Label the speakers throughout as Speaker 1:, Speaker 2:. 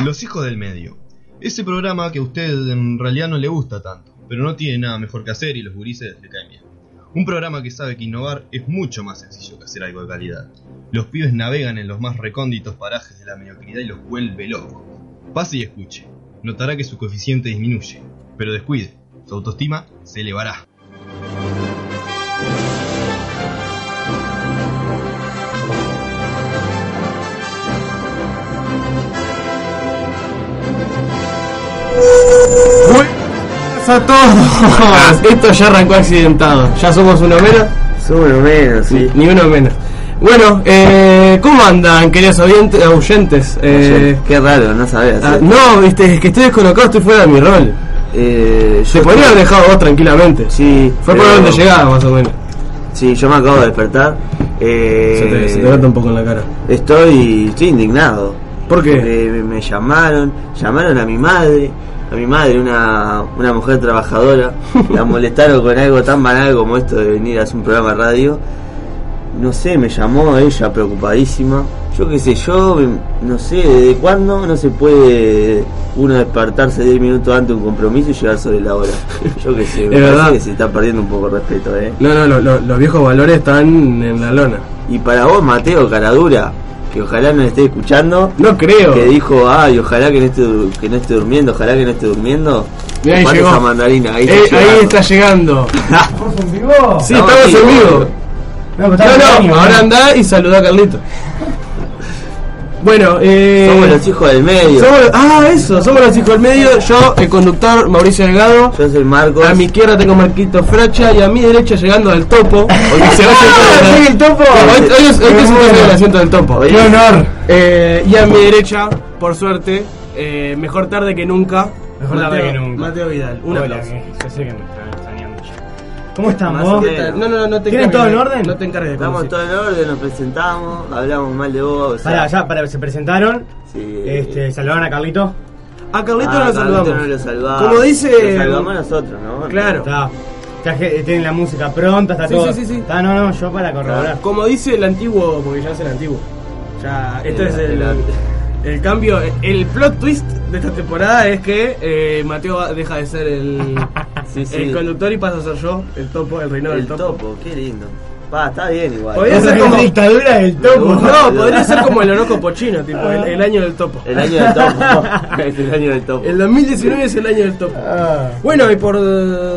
Speaker 1: Los hijos del medio. Ese programa que a usted en realidad no le gusta tanto, pero no tiene nada mejor que hacer y los gurises le caen bien. Un programa que sabe que innovar es mucho más sencillo que hacer algo de calidad. Los pibes navegan en los más recónditos parajes de la mediocridad y los vuelve locos. Pase y escuche. Notará que su coeficiente disminuye, pero descuide, su autoestima se elevará.
Speaker 2: A todos. Esto ya arrancó accidentado. Ya somos uno menos.
Speaker 3: Somos uno menos, sí.
Speaker 2: Ni uno menos. Bueno, eh, ¿cómo andan, queridos oyentes? oyentes? Eh,
Speaker 3: Qué raro, no sabés.
Speaker 2: ah, no, viste, es que estoy descolocado, estoy fuera de mi rol.
Speaker 3: Eh,
Speaker 2: Se podría haber dejado vos tranquilamente.
Speaker 3: Sí,
Speaker 2: Fue por donde llegaba, más o menos.
Speaker 3: Sí, yo me acabo de despertar. Eh,
Speaker 2: Se te, se te nota un poco en la cara.
Speaker 3: Estoy, estoy indignado.
Speaker 2: ¿Por qué?
Speaker 3: Porque me, me llamaron, llamaron a mi madre, a mi madre, una, una mujer trabajadora, la molestaron con algo tan banal como esto de venir a hacer un programa de radio. No sé, me llamó ella preocupadísima. Yo qué sé, yo no sé, ¿desde cuándo no se puede uno despertarse 10 minutos antes de un compromiso y llegar sobre la hora? Yo qué sé, me
Speaker 2: Es
Speaker 3: parece que se está perdiendo un poco el respeto, ¿eh?
Speaker 2: No, no, lo- lo- los viejos valores están en la lona.
Speaker 3: Y para vos, Mateo Caradura, que ojalá no esté escuchando,
Speaker 2: No creo.
Speaker 3: que dijo, ay, ojalá que no esté, que no esté durmiendo, ojalá que no esté durmiendo.
Speaker 2: Mirá, ahí llegó.
Speaker 3: esa mandarina, ahí,
Speaker 2: Eh,
Speaker 3: está
Speaker 2: ahí
Speaker 3: llegando.
Speaker 2: está llegando.
Speaker 4: en vivo?
Speaker 2: Sí,
Speaker 3: Estamos
Speaker 2: estamos en vivo.
Speaker 4: No, pero
Speaker 2: No, ahora anda y saluda a Carlito. Bueno, eh.
Speaker 3: Somos los hijos del medio.
Speaker 2: somos los- ah, eso, somos los hijos del medio. Yo, el conductor Mauricio Delgado.
Speaker 3: Yo soy Marcos.
Speaker 2: A mi izquierda tengo Marquito Fracha y a mi derecha llegando al topo. Porque se va a
Speaker 4: ¡Ah, el topo!
Speaker 2: Hoy, hoy es, hoy el asiento del topo.
Speaker 4: ¡Qué honor!
Speaker 2: Eh, y a mi derecha, por suerte, eh, mejor tarde que nunca.
Speaker 4: Mejor tarde que nunca.
Speaker 2: Mateo Vidal. Un
Speaker 4: Hola,
Speaker 2: aplauso.
Speaker 4: ¿Cómo están
Speaker 3: Más
Speaker 4: vos?
Speaker 3: o.
Speaker 2: No, no, no, te
Speaker 4: ¿Tienen todo en
Speaker 2: de-
Speaker 4: orden?
Speaker 2: No te encargues de
Speaker 3: Estamos todos en orden, nos presentamos, hablamos mal de vos. o sea,
Speaker 4: Pará, ya, pará, se presentaron.
Speaker 3: sí.
Speaker 4: Este, saludaron a Carlito.
Speaker 2: A Carlito
Speaker 3: Ah,
Speaker 2: no lo
Speaker 3: Carlito
Speaker 2: saludamos.
Speaker 3: no lo saludamos.
Speaker 2: Como dice-
Speaker 3: Lo saludamos nosotros, ¿no?
Speaker 2: Claro.
Speaker 4: Está. Ya tienen la música pronta, está
Speaker 2: Sí,
Speaker 4: todo.
Speaker 2: sí, sí, sí.
Speaker 4: Está, no, no, yo para corroborar.
Speaker 2: Como dice el antiguo, porque ya es el antiguo. Ya, este
Speaker 3: El-
Speaker 2: es el,
Speaker 3: el-
Speaker 2: el cambio. El plot twist de esta temporada es que eh, Mateo deja de ser el,
Speaker 3: Sí, sí.
Speaker 2: el conductor y pasa a ser yo, el topo, el reinado
Speaker 3: El
Speaker 2: del topo.
Speaker 3: topo, qué lindo. Va, está bien igual.
Speaker 2: Podría ser como-
Speaker 4: la dictadura del topo.
Speaker 2: No, podría ser como el horóscopo chino, tipo, el, el año del topo.
Speaker 3: El año del topo. es el año del topo.
Speaker 2: El 2019 es el año del topo.
Speaker 4: Ah.
Speaker 2: Bueno, y por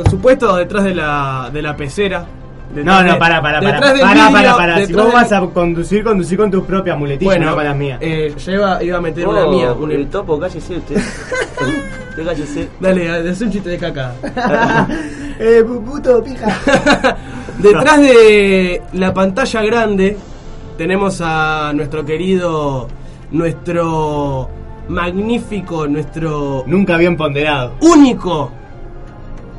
Speaker 2: supuesto, detrás de la, de la pecera.
Speaker 4: No,
Speaker 2: detrás
Speaker 4: no, para, para, para. Para,
Speaker 2: vidrio,
Speaker 4: para, para. Si vos vas a conducir, conducir con tus propias muletillas,
Speaker 2: Bueno,
Speaker 4: no con las mías.
Speaker 2: eh, ya iba, iba a meter
Speaker 3: Oh,
Speaker 2: una mía. una-
Speaker 3: El topo, cállese usted. cállese.
Speaker 2: Dale, haz un chiste de caca.
Speaker 4: eh, pu- puto, pija.
Speaker 2: Detrás de la pantalla grande tenemos a nuestro querido, nuestro magnífico, nuestro
Speaker 4: Nunca bien ponderado.
Speaker 2: único,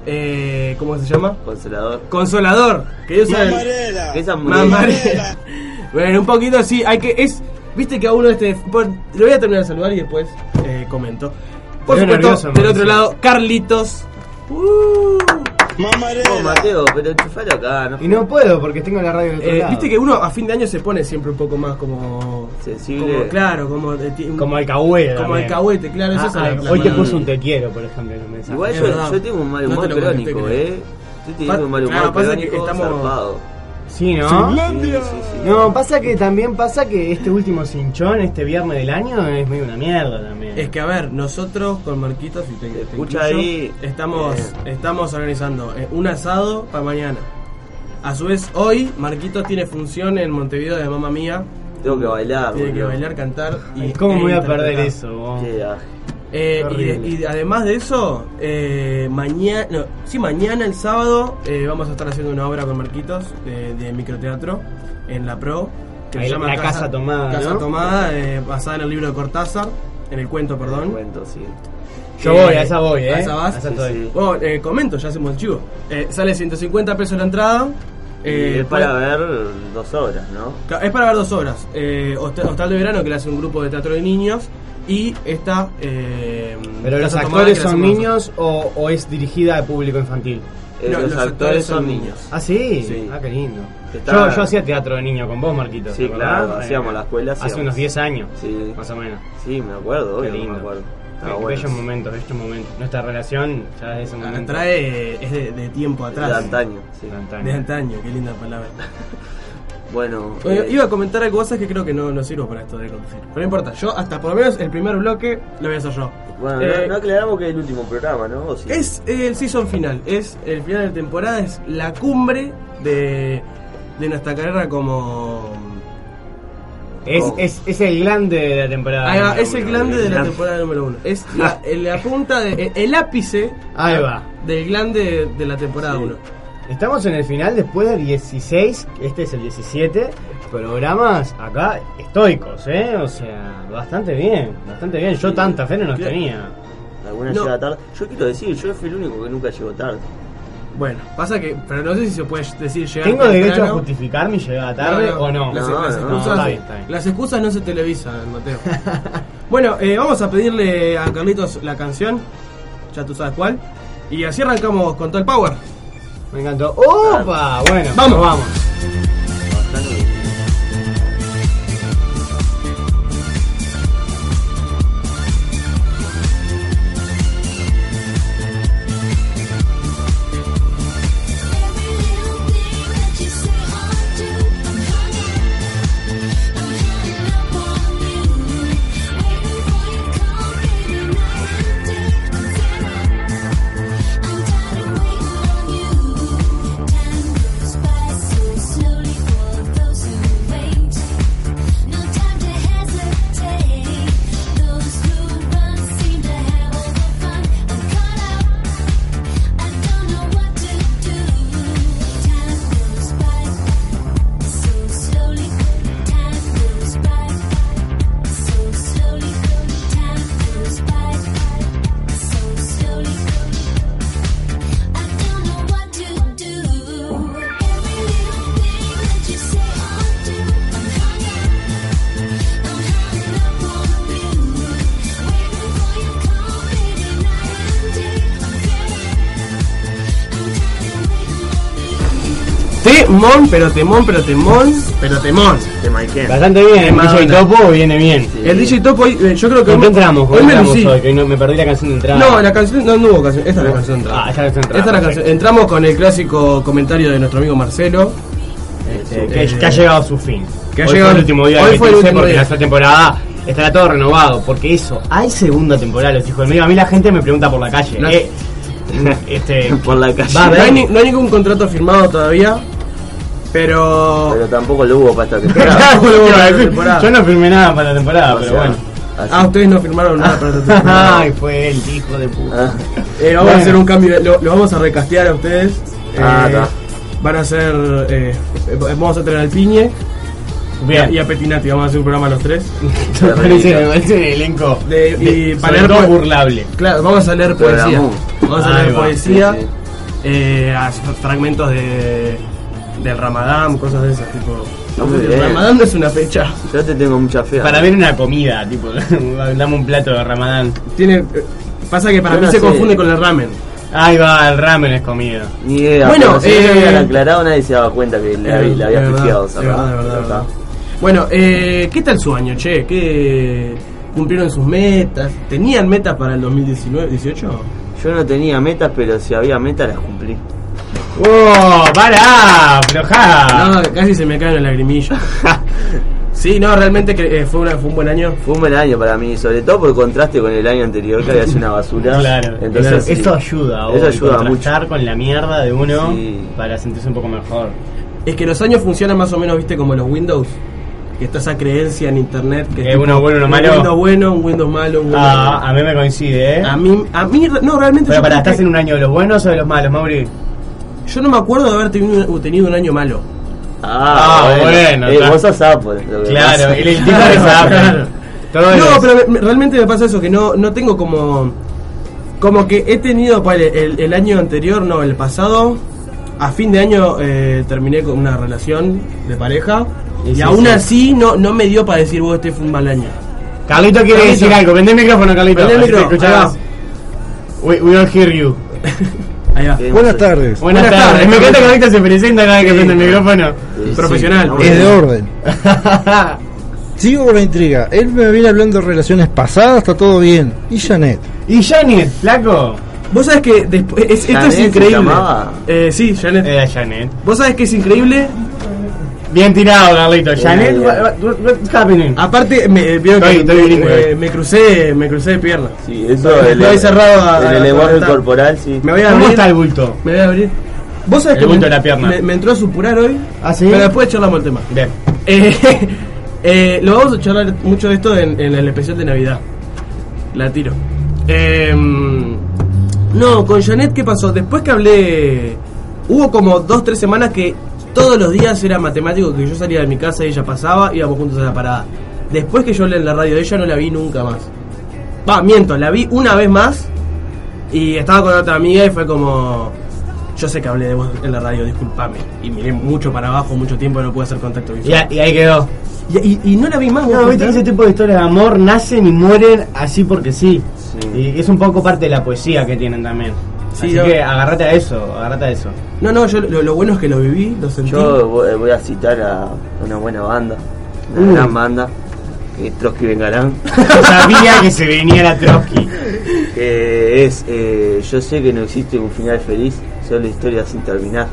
Speaker 2: eh, ¿cómo se llama?
Speaker 3: Consolador.
Speaker 2: Consolador. Que yo
Speaker 3: Que esa
Speaker 2: Mamarela. Bueno, un poquito así, hay que es, viste que a uno este, por- le voy a terminar de saludar y después eh, comento. Por
Speaker 4: Estoy
Speaker 2: supuesto,
Speaker 4: nervioso,
Speaker 2: del otro lado, Carlitos. Uh.
Speaker 3: Oh, Mateo, pero enchufalo acá, ¿no?
Speaker 4: Y no puedo porque tengo la radio del otro
Speaker 2: Eh,
Speaker 4: lado.
Speaker 2: viste que uno a fin de año se pone siempre un poco más como.
Speaker 3: Sensible.
Speaker 2: como- claro, como. un-
Speaker 4: Como alcahuete.
Speaker 2: Como
Speaker 4: también.
Speaker 2: alcahuete, claro, esa
Speaker 4: Ah, ah, hoy te puso un te quiero, por ejemplo, en los mensajes.
Speaker 3: Igual yo, yo tengo un mal
Speaker 2: No
Speaker 3: humor
Speaker 2: contesté,
Speaker 3: crónico. ¿eh? Estoy teniendo un mal humor
Speaker 2: Claro, pasa que
Speaker 3: crónico
Speaker 2: estamos-
Speaker 3: zarpado.
Speaker 4: Sí, ¿no?
Speaker 3: Sí, sí, sí.
Speaker 4: No, pasa que también pasa que este último cinchón, este viernes del año, es medio una mierda también.
Speaker 2: Es que a ver, nosotros con Marquitos y te, te
Speaker 3: Escucha
Speaker 2: incluyo,
Speaker 3: ahí,
Speaker 2: estamos,
Speaker 3: eh.
Speaker 2: estamos organizando eh, un asado para mañana. A su vez, hoy Marquitos tiene función en Montevideo de Mamma Mía.
Speaker 3: Tengo que bailar,
Speaker 2: Tiene que bailar, cantar y.
Speaker 4: ¿Cómo
Speaker 2: e
Speaker 4: me voy a perder eso? vos?
Speaker 3: Qué.
Speaker 2: Eh, y, de- y además de eso, eh, mañana, no, sí, mañana el sábado eh, vamos a estar haciendo una obra con Marquitos de, de microteatro en la Pro. Que
Speaker 4: Ahí,
Speaker 2: se llama
Speaker 4: La Casa Tomada,
Speaker 2: Casa
Speaker 4: ¿no?
Speaker 2: Tomada, eh, basada en el libro de Cortázar, en el cuento, perdón.
Speaker 3: Cuento, sí.
Speaker 4: Yo voy, a esa voy, ¿eh?
Speaker 2: ¿A esa vas?
Speaker 4: A esa
Speaker 3: Sí,
Speaker 4: estoy.
Speaker 3: sí.
Speaker 2: Bueno, eh, comento, ya hacemos el chivo. Eh, sale 150 pesos la entrada.
Speaker 3: Y
Speaker 2: Eh,
Speaker 3: es para
Speaker 2: pues-
Speaker 3: ver dos horas, ¿no?
Speaker 2: Es para ver dos horas. Eh, Hostal de Verano, que le hace un grupo de teatro de niños. Y esta. Eh,
Speaker 4: ¿Pero los actores son niños o, o es dirigida al público infantil?
Speaker 3: Eh,
Speaker 2: No,
Speaker 3: los, actores son niños.
Speaker 4: Ah, sí.
Speaker 2: Sí.
Speaker 4: Ah, qué lindo.
Speaker 3: Está-
Speaker 4: Yo, yo hacía teatro de niño con vos, Marquito.
Speaker 3: Sí, claro, hacíamos la escuela,
Speaker 4: Hace
Speaker 3: hacíamos.
Speaker 4: unos 10 años,
Speaker 3: Sí,
Speaker 4: más o menos.
Speaker 3: sí, me acuerdo,
Speaker 4: Qué
Speaker 3: obvio,
Speaker 4: lindo.
Speaker 3: me acuerdo.
Speaker 4: Be-
Speaker 3: bueno.
Speaker 4: Bellos momentos, bellos momentos. Nuestra relación ya desde ese
Speaker 2: La
Speaker 4: momento.
Speaker 2: trae es de, de tiempo atrás.
Speaker 3: De antaño, sí.
Speaker 4: de antaño.
Speaker 2: De antaño, qué linda palabra.
Speaker 3: Bueno, eh,
Speaker 2: Iba a comentar algo cosas que creo que no, no sirvo para esto de conducir. Pero no importa, yo hasta por lo menos el primer bloque lo voy a hacer yo.
Speaker 3: bueno,
Speaker 2: Eh,
Speaker 3: no, no aclaramos que es el último programa, ¿no?
Speaker 2: Es el season final, es el final de temporada, es la cumbre de, de nuestra carrera como...
Speaker 4: Es,
Speaker 3: Oh.
Speaker 4: es, es el glande de la temporada.
Speaker 2: Ahí va,
Speaker 4: número
Speaker 2: es el
Speaker 4: uno.
Speaker 2: glande de la temporada número uno. Es la, la punta, de, el ápice
Speaker 4: Ahí va.
Speaker 2: del glande de la temporada
Speaker 3: Sí.
Speaker 2: 1.
Speaker 4: Estamos en el final después de 16, este es el 17, programas acá estoicos, ¿eh? O sea, bastante bien, bastante bien. Yo
Speaker 2: Sí.
Speaker 4: tanta fe no nos tenía.
Speaker 3: Alguna
Speaker 2: No.
Speaker 3: llega tarde. Yo quiero decir, yo fui el único que nunca llegó tarde.
Speaker 2: Bueno, pasa que, pero no sé si se puede decir llegar
Speaker 4: ¿Tengo derecho a justificar mi llegada tarde o no?
Speaker 2: Las,
Speaker 3: No,
Speaker 2: las
Speaker 3: no,
Speaker 2: excusas,
Speaker 4: está bien, está bien.
Speaker 2: las excusas no se televisan, Mateo. bueno, eh, vamos a pedirle a Carlitos la canción, ya tú sabes cuál, y así arrancamos con todo el power.
Speaker 4: Me encantó. ¡Opa! Bueno,
Speaker 2: Vamos.
Speaker 4: vamos.
Speaker 2: Temón, pero temón, pero temón, pero temón.
Speaker 3: De
Speaker 4: Bastante bien, el
Speaker 2: Madonna.
Speaker 4: DJ Topo viene bien.
Speaker 3: Sí.
Speaker 2: El DJ Top hoy, eh, yo creo que
Speaker 4: ¿Con qué entramos? ¿Con
Speaker 2: hoy me
Speaker 4: entramos
Speaker 2: lucí.
Speaker 4: hoy? Que no, me perdí la canción de entrada.
Speaker 2: No, la canción, no, no hubo canción, esta es la canción de entrada.
Speaker 4: Ah, esta es la canción de entrada,
Speaker 2: Esta es la
Speaker 4: perfecto.
Speaker 2: canción. Entramos con el clásico comentario de nuestro amigo Marcelo.
Speaker 4: Que,
Speaker 2: Eh,
Speaker 4: que ha llegado a su fin.
Speaker 2: que ha
Speaker 4: hoy
Speaker 2: llegado-
Speaker 4: fue el último día
Speaker 2: hoy
Speaker 4: del
Speaker 2: fue el
Speaker 4: 15
Speaker 2: último
Speaker 4: porque
Speaker 2: día.
Speaker 4: la esta temporada estará todo renovado. Porque eso, hay segunda temporada, los hijos del medio. A mí la gente me pregunta por la calle.
Speaker 2: No.
Speaker 4: eh, este,
Speaker 3: Por la calle.
Speaker 4: Va a
Speaker 2: No hay, ni- no hay ningún contrato firmado todavía, pero...
Speaker 3: Pero tampoco lo hubo para esta temporada.
Speaker 2: Para
Speaker 4: Yo no firmé nada para la temporada,
Speaker 3: O
Speaker 4: pero
Speaker 3: sea,
Speaker 4: bueno.
Speaker 3: así.
Speaker 2: Ah, ustedes no firmaron nada para esta temporada.
Speaker 4: Ay, fue el hijo de puta.
Speaker 3: Ah,
Speaker 2: Eh, vamos a hacer un cambio, lo, lo vamos a recastear a ustedes.
Speaker 3: Ah,
Speaker 2: Eh,
Speaker 3: está.
Speaker 2: van a hacer, eh, eh, vamos a tener al Piñe
Speaker 4: Bien.
Speaker 2: y a Petinati, vamos a hacer un programa los tres.
Speaker 4: Me parece, elenco
Speaker 2: De- y
Speaker 4: de-
Speaker 2: para leer
Speaker 4: todo burlable.
Speaker 2: Claro, vamos a leer poesía. Vamos a leer poesía,
Speaker 3: sí, sí.
Speaker 2: eh, a- fragmentos de del Ramadán, cosas de esas, tipo. El. Ramadán no es una fecha.
Speaker 3: Yo te tengo mucha fe.
Speaker 4: Para ver una comida, tipo, dame un plato de ramadán.
Speaker 2: Tiene, eh, pasa que para
Speaker 3: Yo
Speaker 2: mí
Speaker 3: no
Speaker 2: se
Speaker 3: sé.
Speaker 2: confunde con el ramen.
Speaker 4: Ahí va, el ramen es comida.
Speaker 3: Ni idea.
Speaker 2: Bueno,
Speaker 3: si no
Speaker 2: eh,
Speaker 3: lo hubieran aclarado, nadie se daba cuenta que le, había- pifiado.
Speaker 2: Bueno, eh, ¿qué tal su año, che? ¿Qué cumplieron sus metas? ¿Tenían metas para el 2019, 18?
Speaker 3: Yo no tenía metas, pero si había metas las cumplí.
Speaker 4: ¡Oh! ¡Para! ¡Aflojá!
Speaker 2: No, casi se me cae una lagrimilla. sí, no, realmente que, eh, fue, una, fue un buen año.
Speaker 3: Fue un buen año para mí, sobre todo por contraste con el año anterior que había sido una basura.
Speaker 4: Claro,
Speaker 3: Entonces,
Speaker 4: eso,
Speaker 3: sí.
Speaker 4: eso ayuda,
Speaker 3: Eso ayuda
Speaker 4: contrastar con la mierda de uno
Speaker 3: Sí.
Speaker 4: para sentirse un poco mejor.
Speaker 2: Es que los años funcionan más o menos, viste, como los Windows. Que está esa creencia en internet que es tipo,
Speaker 4: uno bueno, uno
Speaker 2: un
Speaker 4: malo.
Speaker 2: Windows bueno, un Windows malo, un Windows
Speaker 4: Ah, a mí me coincide, ¿eh?
Speaker 2: A mí, a mí, no, realmente
Speaker 4: Pero
Speaker 2: yo,
Speaker 4: para, ¿estás
Speaker 2: que-
Speaker 4: en un año de los buenos o de los malos, Mauri?
Speaker 2: Yo no me acuerdo de haber tenido, tenido un año malo.
Speaker 3: Ah,
Speaker 4: Ah,
Speaker 3: bueno.
Speaker 4: bueno,
Speaker 3: Eh, vos sos Apple.
Speaker 4: Claro, el, el tipo
Speaker 2: No, pero me- realmente me pasa eso, que no, no tengo como... Como que he tenido, pues, el, el año anterior, no, el pasado, a fin de año eh, terminé con una relación de pareja. Y,
Speaker 4: Y sí,
Speaker 2: aún
Speaker 4: sí.
Speaker 2: así no, no me dio para decir, vos, este fue un mal año.
Speaker 4: Carlito quiere
Speaker 2: Carlito.
Speaker 4: decir algo. Vende el micrófono, Carlito.
Speaker 2: Prende el micrófono.
Speaker 4: We, we all hear you.
Speaker 2: Ahí va.
Speaker 3: Qué
Speaker 5: Buenas tardes.
Speaker 4: Buenas,
Speaker 2: Buenas
Speaker 4: tardes.
Speaker 2: tardes.
Speaker 4: Me encanta que ahorita se presenta cada vez que prende el micrófono.
Speaker 3: Sí,
Speaker 2: Profesional.
Speaker 3: sí.
Speaker 5: Es de orden. Sigo con la intriga. Él me viene hablando de relaciones pasadas, está todo bien. ¿Y Janet?
Speaker 4: ¿Y Janet, flaco?
Speaker 2: Vos sabés que después, es- esto
Speaker 3: ¿Janet
Speaker 2: es
Speaker 3: se
Speaker 2: increíble.
Speaker 3: llamaba?
Speaker 2: Eh, sí, Janet.
Speaker 4: Era Janet.
Speaker 2: Vos sabés que es increíble.
Speaker 4: Bien tirado, Carlito. Janet, what- what- what's happening?
Speaker 2: Aparte, me, eh, vieron
Speaker 4: Estoy-
Speaker 2: que
Speaker 4: estoy
Speaker 2: me,
Speaker 4: bilingüe.
Speaker 2: eh, me crucé, me crucé de piernas.
Speaker 3: Sí, eso
Speaker 2: Estoy
Speaker 3: el-
Speaker 2: cerrado a-
Speaker 3: en
Speaker 2: a-
Speaker 3: el lenguaje corporal, sí.
Speaker 2: Me voy a
Speaker 4: ¿Cómo
Speaker 2: abrir.
Speaker 4: está el bulto?
Speaker 2: Me voy a abrir. Vos sabés
Speaker 4: El
Speaker 2: que
Speaker 4: bulto
Speaker 2: me,
Speaker 4: de la pierna.
Speaker 2: me, me entró a supurar hoy.
Speaker 4: ¿Ah, sí?
Speaker 2: Pero después charlamos el tema.
Speaker 4: Bien.
Speaker 2: Eh, eh, lo vamos a charlar mucho de esto en, en el especial de Navidad. La tiro. Eh, no, con Janet, ¿qué pasó? Después que hablé. Hubo como dos, tres semanas que todos los días era matemático que yo salía de mi casa y ella pasaba, íbamos juntos a la parada. Después que yo hablé en la radio de ella, no la vi nunca más. Va, miento, la vi una vez más y estaba con otra amiga y fue como. Yo sé que hablé de vos en la radio, discúlpame. Y miré mucho para abajo, mucho tiempo y no pude hacer contacto
Speaker 4: Y,
Speaker 2: visual.
Speaker 4: a- y ahí quedó.
Speaker 2: Y, y- y no la vi más,
Speaker 4: No, viste ese tipo de historias de amor nacen y mueren así porque sí.
Speaker 3: Sí.
Speaker 4: Y es un poco parte de la poesía que tienen también.
Speaker 2: Sí,
Speaker 4: así que agárrate a eso, agárrate a eso.
Speaker 2: No, no, yo lo, lo bueno es que lo viví, lo sentí.
Speaker 3: Yo voy voy a citar a una buena banda, una
Speaker 4: Uh.
Speaker 3: gran banda, que es Trotsky Vengarán,
Speaker 4: Yo sabía que se venía la Trotsky.
Speaker 3: que es eh, Yo sé que no existe un final feliz, solo historia sin terminar.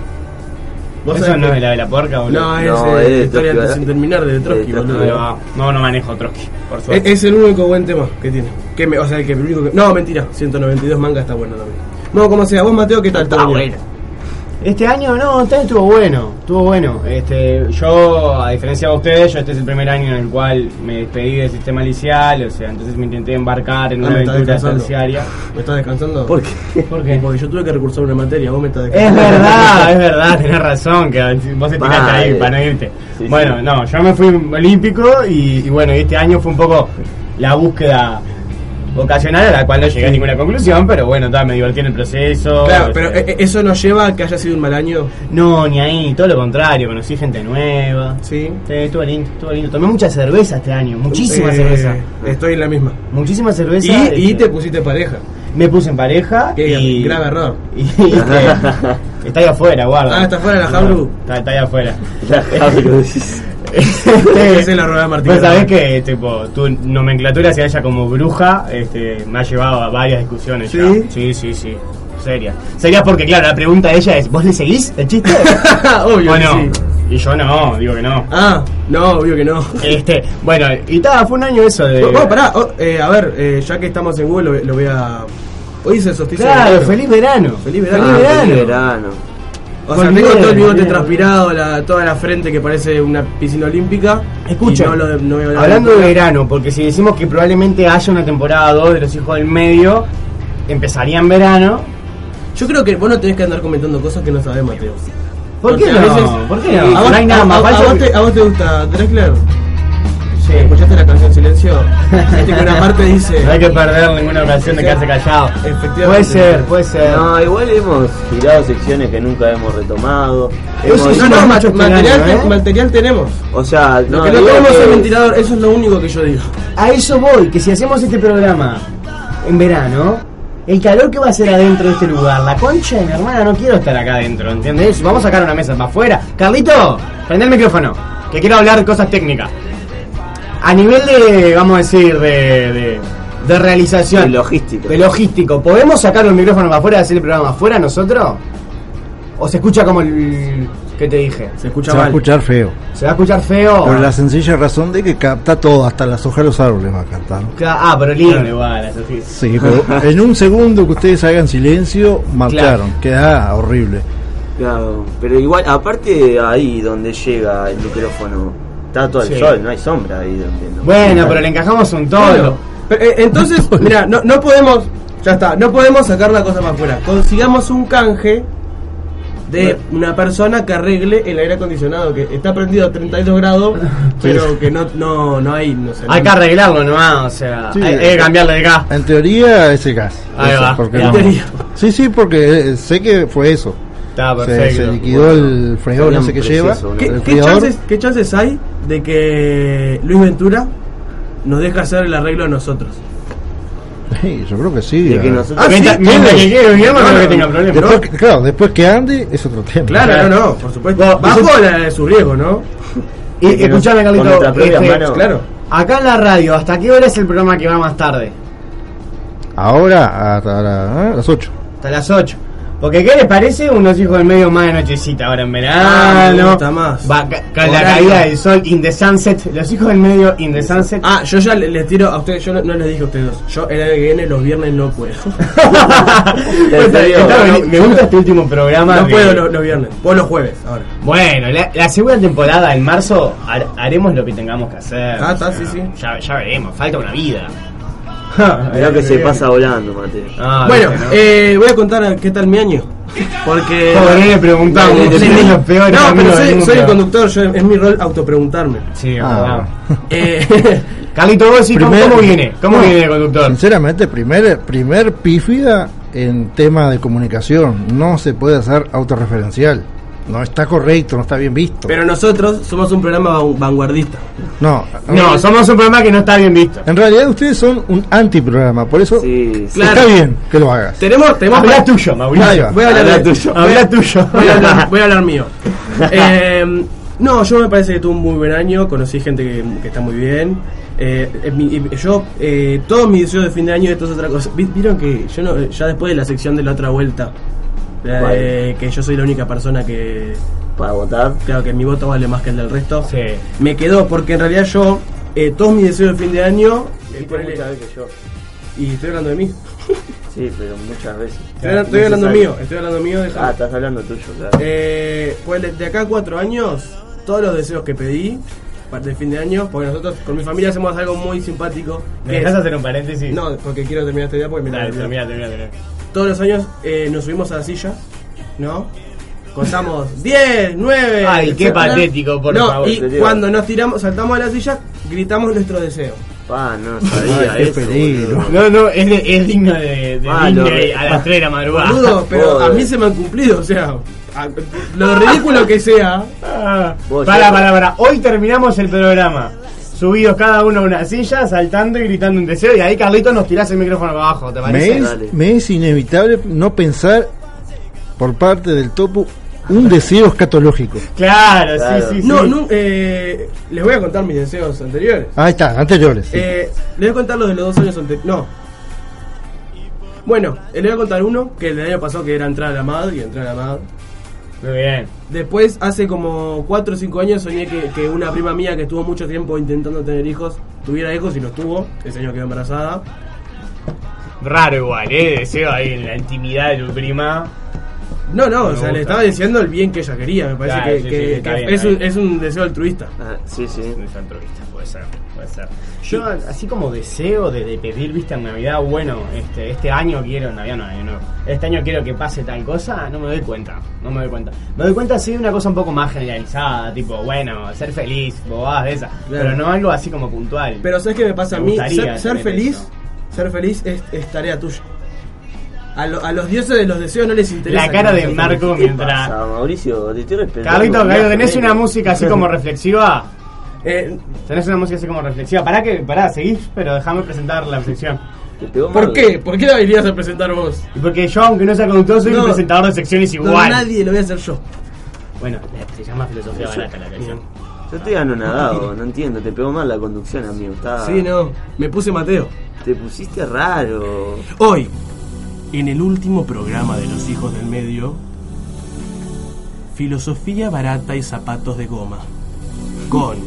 Speaker 2: ¿Vos
Speaker 4: Eso
Speaker 2: sabés
Speaker 4: no
Speaker 2: que-
Speaker 4: es la de la porca, boludo.
Speaker 2: No, es
Speaker 3: No,
Speaker 2: eh,
Speaker 3: es de
Speaker 2: historia
Speaker 3: Trotsky,
Speaker 2: sin terminar de
Speaker 3: De
Speaker 2: Trotsky, boludo.
Speaker 4: No, no, no, no manejo Trotsky, por
Speaker 2: Es,
Speaker 4: suerte.
Speaker 2: es el único buen tema que tiene. Que me, o sea, el que el único que. No, mentira, 192 manga está bueno también. No, como sea, vos Mateo, ¿qué tal?
Speaker 3: Está
Speaker 2: ¿Todo bien?
Speaker 3: bueno.
Speaker 4: Este año no, este año estuvo bueno, estuvo bueno. Este, yo, a diferencia de ustedes, yo este es el primer año en el cual me despedí del sistema licial, o sea, entonces me intenté embarcar en
Speaker 2: Ah,
Speaker 4: una aventura terciaria.
Speaker 2: ¿Me estás descansando?
Speaker 3: ¿Por qué?
Speaker 4: ¿Por qué?
Speaker 2: Porque yo tuve que recursar una materia, vos me estás
Speaker 4: Es
Speaker 2: descansando.
Speaker 4: verdad, es verdad, tenés razón, que vos te tiraste ahí para no irte.
Speaker 3: Sí,
Speaker 4: bueno,
Speaker 3: sí.
Speaker 4: no, yo me fui olímpico y, y bueno, y este año fue un poco la búsqueda vocacional a la cual no llegué a ninguna conclusión, pero bueno, ta, me divertí en el proceso.
Speaker 2: Claro, pero
Speaker 4: sea,
Speaker 2: eh, eh, eso nos lleva a que haya sido un mal año.
Speaker 4: No, ni ahí, todo lo contrario, conocí gente nueva.
Speaker 2: Sí.
Speaker 4: Sí, estuvo lindo, estuvo lindo. Tomé mucha cerveza este año, muchísima
Speaker 2: Eh,
Speaker 4: cerveza.
Speaker 2: Estoy en la misma.
Speaker 4: Muchísima cerveza.
Speaker 2: Y, y
Speaker 4: este,
Speaker 2: te pusiste pareja.
Speaker 4: Me puse en pareja.
Speaker 2: Qué
Speaker 4: y,
Speaker 2: grave error.
Speaker 4: Y, este, está ahí afuera, guarda.
Speaker 2: Ah, está afuera la Jabru.
Speaker 4: Está, está ahí afuera.
Speaker 3: La Jabru, decís.
Speaker 2: Esa es la rueda de Martín.
Speaker 4: Vos sabés que tipo, tu nomenclatura hacia ella como bruja este, me ha llevado a varias discusiones
Speaker 2: ¿Sí?
Speaker 4: ya. Sí, sí, sí. Seria. Seria porque, claro, la pregunta de ella es: ¿Vos le seguís el chiste?
Speaker 2: Obvio
Speaker 4: ¿O
Speaker 2: que
Speaker 4: no?
Speaker 2: sí.
Speaker 4: Y yo no, digo que no.
Speaker 2: Ah, no, obvio que no.
Speaker 4: Este, bueno, y tal, fue un año eso de.
Speaker 2: Oh, pará, oh, eh, a ver, eh, ya que estamos en Google, lo, lo voy a. Hoy se de
Speaker 4: Claro,
Speaker 2: verano.
Speaker 4: feliz verano.
Speaker 2: Feliz verano.
Speaker 3: Ah,
Speaker 4: verano.
Speaker 3: feliz verano.
Speaker 2: O sea, tengo todo el bigote transpirado, la, toda la frente que parece una piscina olímpica.
Speaker 4: Escucha,
Speaker 2: no no
Speaker 4: hablando
Speaker 2: de-
Speaker 4: verano, porque si decimos que probablemente haya una temporada 2 de los hijos del medio, empezaría en verano.
Speaker 2: Yo creo que vos no tenés que andar comentando cosas que no sabés, Mateo.
Speaker 4: ¿Por qué no? ¿Por qué
Speaker 2: A
Speaker 4: no?
Speaker 2: vos,
Speaker 4: No hay nada más
Speaker 2: a vos te gusta Drexler?
Speaker 4: Sí.
Speaker 2: ¿Escuchaste la canción Silencio? Viste que una parte dice.
Speaker 4: No hay que perder ninguna ocasión de quedarse callado.
Speaker 2: Efectivamente.
Speaker 4: Puede ser, puede ser.
Speaker 3: No, igual hemos girado secciones que nunca hemos retomado.
Speaker 4: Eso
Speaker 3: Hemos-
Speaker 4: sí,
Speaker 2: No, no,
Speaker 4: este
Speaker 2: material,
Speaker 4: año, ¿eh?
Speaker 2: material tenemos.
Speaker 3: O sea,
Speaker 2: Lo
Speaker 3: no,
Speaker 2: que no tenemos
Speaker 3: que-
Speaker 2: es el ventilador, eso es lo único que yo digo.
Speaker 4: A eso voy, que si hacemos este programa en verano, el calor que va a hacer adentro de este lugar, la concha de mi hermana, no quiero estar acá adentro, ¿entiendes? Vamos a sacar una mesa para afuera. Carlito, prende el micrófono, que quiero hablar de cosas técnicas. A nivel de, vamos a decir, de, de, de realización.
Speaker 3: De logística.
Speaker 4: De logístico, ¿podemos sacar un micrófono para afuera y hacer el programa afuera nosotros? ¿O se escucha como el que te dije?
Speaker 2: Se escucha
Speaker 5: Se va a escuchar feo.
Speaker 4: ¿Se va a escuchar feo?
Speaker 5: Por la sencilla razón de que capta todo, hasta las hojas de los árboles va a captar.
Speaker 4: Ah, pero lindo igual, eso sí.
Speaker 5: Sí, pero en un segundo que ustedes hagan silencio, marcaron. Queda horrible.
Speaker 3: Claro, pero igual, aparte ahí donde llega el micrófono, está todo el
Speaker 4: Sí.
Speaker 3: sol, no hay sombra ahí no-
Speaker 4: Bueno, pero le encajamos un todo.
Speaker 2: Pero, eh, entonces, mira, no, no podemos, ya está, no podemos sacar la cosa más afuera. Consigamos un canje de una persona que arregle el aire acondicionado que está prendido a 32 grados, pero que no, no, no hay, no sé.
Speaker 4: Hay
Speaker 2: no-
Speaker 4: que arreglarlo nomás, o sea,
Speaker 5: Sí.
Speaker 4: hay, hay que cambiarle de gas.
Speaker 5: En teoría, ese gas.
Speaker 4: Ahí va.
Speaker 5: porque
Speaker 2: En
Speaker 5: no-
Speaker 2: teoría.
Speaker 5: Sí, sí, porque eh, sé que fue eso.
Speaker 4: Está
Speaker 5: Se,
Speaker 4: perfecto.
Speaker 5: se liquidó el
Speaker 3: Había
Speaker 5: no sé qué lleva.
Speaker 3: ¿no?
Speaker 2: ¿Qué,
Speaker 5: el
Speaker 2: qué
Speaker 5: friador.
Speaker 2: chances, ¿Qué chances hay de que Luis Ventura nos deje hacer el arreglo a nosotros?
Speaker 5: Sí, yo creo que sí.
Speaker 3: De que
Speaker 5: ah.
Speaker 3: nosotros-
Speaker 2: Ah, sí,
Speaker 4: Mientras,
Speaker 2: tiene.
Speaker 4: mientras que quiero, Guillermo, no,
Speaker 2: No,
Speaker 4: creo que
Speaker 2: no,
Speaker 4: tenga problema.
Speaker 5: Después que- claro, después que ande es otro tema.
Speaker 2: Claro, no, no, por supuesto. Bajo la de su riesgo, ¿no?
Speaker 4: Y,
Speaker 3: nos-
Speaker 4: escuchame, Carlito. este.
Speaker 2: Claro.
Speaker 4: Acá en la radio, ¿hasta qué hora es el programa que va más tarde?
Speaker 5: Ahora hasta la- ah, las 8.
Speaker 4: Hasta las 8. Porque, ¿qué les parece? Unos hijos del medio más de nochecita ahora en
Speaker 2: Ah,
Speaker 4: verano.
Speaker 2: gusta más.
Speaker 4: Va, ca- con la caída del sol, in the sunset. Los hijos del medio, in the sunset.
Speaker 2: Ah, yo ya le- les tiro a ustedes, yo no, no les dije a ustedes dos. Yo el año que viene los viernes no puedo.
Speaker 4: Está-
Speaker 3: serio?
Speaker 4: está-
Speaker 2: No,
Speaker 4: me gusta este último programa.
Speaker 2: no puedo los, los viernes. O los jueves, ahora.
Speaker 4: Bueno, la, la segunda temporada en marzo har- haremos lo que tengamos que hacer.
Speaker 2: Ah, está, sí, sí.
Speaker 4: Ya, ya veremos, falta una vida.
Speaker 3: Mirá que se pasa volando, Mateo.
Speaker 4: Ah,
Speaker 2: Bueno, eh, voy a contar qué tal mi año. Porque.
Speaker 4: Joder, no le preguntamos,
Speaker 2: Sí,
Speaker 4: somos
Speaker 2: sí.
Speaker 4: los peores
Speaker 2: No, pero soy, soy el conductor, yo, es mi rol autopreguntarme.
Speaker 4: Sí,
Speaker 5: Ah.
Speaker 2: Eh,
Speaker 4: Carlito, vos decís, ¿cómo,
Speaker 5: Primer-
Speaker 4: cómo viene? ¿Cómo
Speaker 5: No.
Speaker 4: viene el conductor?
Speaker 5: Sinceramente, primer, primer pífida en tema de comunicación. No se puede hacer autorreferencial. No está correcto, no está bien visto.
Speaker 2: pero nosotros somos un programa van- vanguardista.
Speaker 5: no,
Speaker 4: No, somos un programa que no está bien visto.
Speaker 5: en realidad ustedes son un antiprograma, por eso
Speaker 3: Sí, sí.
Speaker 2: Claro.
Speaker 5: está bien que lo hagas.
Speaker 2: Tenemos, tenemos
Speaker 4: Habla tuyo, Mauricio.
Speaker 2: Voy a hablar
Speaker 3: Habla
Speaker 2: de-
Speaker 3: tuyo.
Speaker 2: voy a-
Speaker 4: Habla tuyo.
Speaker 2: Voy a hablar, voy a hablar mío. Eh, no, yo me parece que tuve un muy buen año, conocí gente que, que está muy bien. Eh, eh, mi- y yo, eh, todos mis deseos de fin de año, esto es otra cosa. Vi- Vieron que yo no, ya después de la sección de la otra vuelta, la de que yo soy la única persona que,
Speaker 3: Para votar.
Speaker 2: claro, que mi voto vale más que el del resto,
Speaker 4: Sí.
Speaker 2: me quedó porque en realidad yo, eh, todos mis deseos de fin de año, eh, ponele-
Speaker 3: Muchas veces yo.
Speaker 2: y estoy hablando de mí,
Speaker 3: Sí, pero muchas veces.
Speaker 2: estoy, hablando- estoy hablando mío, estoy hablando mío, déjame.
Speaker 3: Ah, estás hablando tuyo, claro.
Speaker 2: Eh, pues de- acá a cuatro años, todos los deseos que pedí para el fin de año, porque nosotros con mi familia hacemos algo muy simpático.
Speaker 4: ¿Me
Speaker 2: que
Speaker 4: dejas
Speaker 2: es-
Speaker 4: hacer un paréntesis?
Speaker 2: no, porque quiero terminar esta idea porque me
Speaker 4: Dale, termina, termina.
Speaker 2: Todos los años eh, nos subimos a la silla, ¿no? Contamos 10, 9.
Speaker 4: Ay, qué patético, por
Speaker 2: no,
Speaker 4: favor.
Speaker 2: Y
Speaker 3: serio.
Speaker 2: cuando nos tiramos, saltamos de la silla, gritamos nuestro deseo.
Speaker 3: Pa, no sabía
Speaker 5: Ay,
Speaker 3: eso.
Speaker 5: peligro.
Speaker 3: boludo.
Speaker 4: No, no, es, de- es digno de, de
Speaker 3: Ah,
Speaker 4: Disney
Speaker 3: lo-
Speaker 4: a las 3 de la madrugada.
Speaker 2: Boludo, pero a
Speaker 3: Joder.
Speaker 2: mí se me han cumplido, o sea, a- lo ridículo que sea.
Speaker 4: Ah, para,
Speaker 3: ya-
Speaker 4: para, para. Hoy terminamos el programa. Subidos cada uno a una silla, saltando y gritando un deseo. Y ahí, Carlito, nos tirás el micrófono para abajo, ¿te
Speaker 5: Me
Speaker 4: parece?
Speaker 5: es,
Speaker 3: Dale.
Speaker 5: me es inevitable no pensar por parte del topo un deseo escatológico.
Speaker 4: Claro,
Speaker 3: Claro.
Speaker 4: sí, sí, sí.
Speaker 2: No, no, eh, les voy a contar mis deseos anteriores.
Speaker 5: Ahí está, anteriores. sí.
Speaker 2: Eh, les voy a contar los de los dos años anteriores. No. Bueno, eh, les voy a contar uno, que el del año pasado que era entrar a la MAD y entrar a la MAD.
Speaker 4: Muy bien.
Speaker 2: Después, hace como 4 o 5 años, soñé que, que una prima mía que estuvo mucho tiempo intentando tener hijos, tuviera hijos y los tuvo. Ese año quedó embarazada.
Speaker 4: Raro igual, ¿eh? Deseo ahí en la intimidad de tu prima.
Speaker 2: No, no, o sea, le estaba diciendo el bien que ella quería. Me parece
Speaker 4: Claro,
Speaker 2: que,
Speaker 4: sí,
Speaker 2: que-
Speaker 4: sí, está
Speaker 2: que
Speaker 4: bien,
Speaker 2: es, un, es un deseo altruista.
Speaker 3: Ah, sí, sí.
Speaker 4: Es altruista, puede ser, puede ser. Yo, así como deseo de, de pedir, viste, en Navidad, bueno, este, este año quiero, en Navidad no, año nuevo, este año quiero que pase tal cosa, no me doy cuenta, no me doy cuenta. Me doy cuenta sí de una cosa un poco más generalizada, tipo, bueno, ser feliz, bobadas de esas,
Speaker 2: Claro.
Speaker 4: pero no algo así como puntual.
Speaker 2: Pero ¿sabes qué me pasa a
Speaker 4: Me
Speaker 2: mí?
Speaker 4: gustaría
Speaker 2: Ser, ser
Speaker 4: tener
Speaker 2: feliz,
Speaker 4: eso.
Speaker 2: ser feliz es, es tarea tuya. A, lo- a los dioses de los deseos no les interesa.
Speaker 4: la cara de Marco mientras...
Speaker 3: Pasa, Mauricio, te estoy respetando.
Speaker 4: Carlito, Carlito, ¿tenés una música así como reflexiva?
Speaker 2: Eh,
Speaker 4: ¿Tenés una música así como reflexiva? Pará que, pará, seguís, pero déjame presentar la sección.
Speaker 2: ¿Por qué? ¿Por qué la irías a presentar vos?
Speaker 4: Y porque yo, aunque no sea conductor, soy
Speaker 2: No.
Speaker 4: un presentador de secciones
Speaker 2: No,
Speaker 4: igual.
Speaker 2: nadie lo voy a hacer yo.
Speaker 4: Bueno, se llama filosofía barata la canción.
Speaker 3: Yo estoy anonadado, no entiendo. Te pegó mal la conducción, amigo. Está...
Speaker 2: Sí, no. Me puse Mateo.
Speaker 3: Te pusiste raro.
Speaker 2: Hoy, en el último programa de Los Hijos del Medio, Filosofía barata y zapatos de goma. Con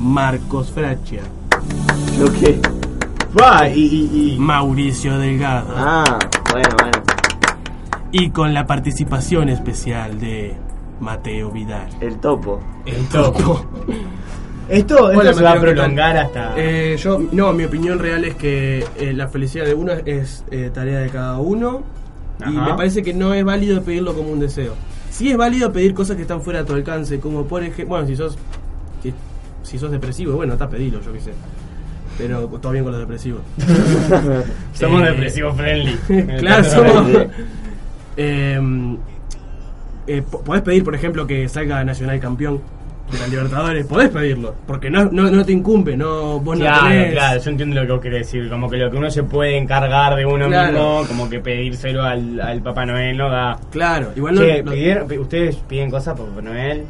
Speaker 2: Marcos Fraccia,
Speaker 3: ¿Lo
Speaker 4: y, y, y-
Speaker 2: Mauricio Delgado
Speaker 3: Ah, bueno, bueno.
Speaker 2: y con la participación especial de Mateo Vidal.
Speaker 3: El topo.
Speaker 4: el topo. Esto, esto se va a prolongar hasta.
Speaker 2: Eh, yo, no, mi opinión real es que eh, la felicidad de uno es eh, tarea de cada uno y me parece que no es válido pedirlo como un deseo. Sí es válido pedir cosas que están fuera de tu alcance, como por ejemplo, bueno, si sos si, si sos depresivo, bueno, está pedilo, yo qué sé. Pero todo bien con los depresivos.
Speaker 4: Somos depresivos friendly.
Speaker 2: claro, somos. po- podés pedir, por ejemplo, que salga Nacional campeón. De la Libertadores, podés pedirlo, porque no, no, no te incumbe, no, vos no
Speaker 4: Claro,
Speaker 2: tenés...
Speaker 4: claro, yo entiendo lo que vos querés decir, como que lo que uno se puede encargar de uno
Speaker 2: Claro.
Speaker 4: mismo, como que pedírselo al, al Papá Noel no da.
Speaker 2: Claro, igual no...
Speaker 4: Che,
Speaker 2: no-
Speaker 4: ¿pidieron- pi- ¿ustedes piden cosas por Papá Noel?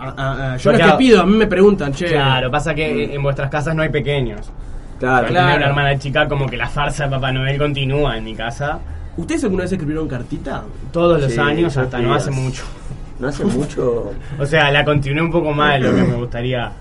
Speaker 2: yo no
Speaker 4: Porque
Speaker 2: es que pido, a mí me preguntan, che...
Speaker 4: Claro, pasa que en vuestras casas no hay pequeños.
Speaker 3: Claro,
Speaker 4: Al
Speaker 2: Claro.
Speaker 4: una hermana chica, como que la farsa de Papá Noel continúa en mi casa
Speaker 2: ¿Ustedes alguna vez escribieron cartita?
Speaker 4: todos los
Speaker 3: Sí,
Speaker 4: años, hasta no hace mucho.
Speaker 3: No hace mucho
Speaker 4: O sea, la continué un poco más de lo que me gustaría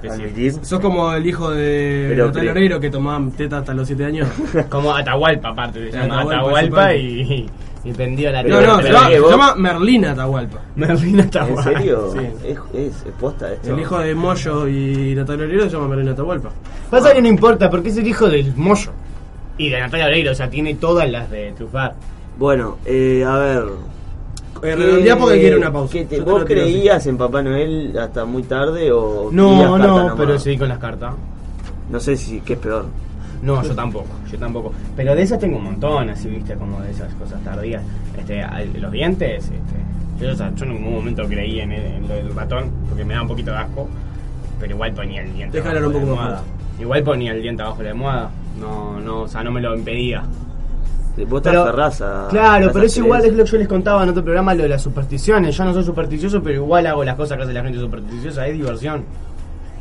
Speaker 4: decir.
Speaker 2: Sos como el hijo de
Speaker 3: Pero
Speaker 2: Natalia Oreiro que tomaba teta hasta los 7 años.
Speaker 4: Como Atahualpa, aparte, se llama
Speaker 2: Atahualpa,
Speaker 4: y, y prendió la
Speaker 2: No, no,
Speaker 3: pero
Speaker 2: se llama,
Speaker 3: que
Speaker 2: se
Speaker 3: vos-
Speaker 2: llama Merlina Atahualpa.
Speaker 4: Merlina
Speaker 3: ¿En
Speaker 4: Atahualpa.
Speaker 3: serio?
Speaker 2: Sí.
Speaker 3: ¿Es, es, es posta esto?
Speaker 2: El hijo de Moyo y Natalia Oreiro se llama Merlina Atahualpa.
Speaker 4: Pasa que no importa, porque es el hijo del Moyo. Y de Natalia Oreiro, o sea, tiene todas las de Trufar.
Speaker 3: Bueno, eh, a ver.
Speaker 2: Eh, redondeá porque quiere una pausa.
Speaker 3: ¿qué te-
Speaker 2: Yo te
Speaker 3: ¿Vos creías en Papá Noel hasta muy tarde o.?
Speaker 4: No, no, pero sí con las cartas.
Speaker 3: No sé si. ¿Qué es peor?
Speaker 4: No, yo tampoco, yo tampoco. Pero de esas tengo un montón, así, viste, como de esas cosas tardías. Este, los dientes, este, yo, o sea, yo en ningún momento creí en, el- en lo del ratón, porque me da un poquito de asco, pero igual ponía el diente
Speaker 2: Déjalo
Speaker 4: abajo
Speaker 2: un
Speaker 4: de
Speaker 2: poco
Speaker 4: la almohada. Igual ponía el diente abajo de la almohada. No, no, o sea, no me lo impedía.
Speaker 3: Vos te
Speaker 4: Pero-
Speaker 3: aferrás a. a
Speaker 4: Claro, pero es igual, es lo que yo les contaba en otro programa, lo de las supersticiones. Yo no soy supersticioso, pero igual hago las cosas que hace la gente supersticiosa, es diversión.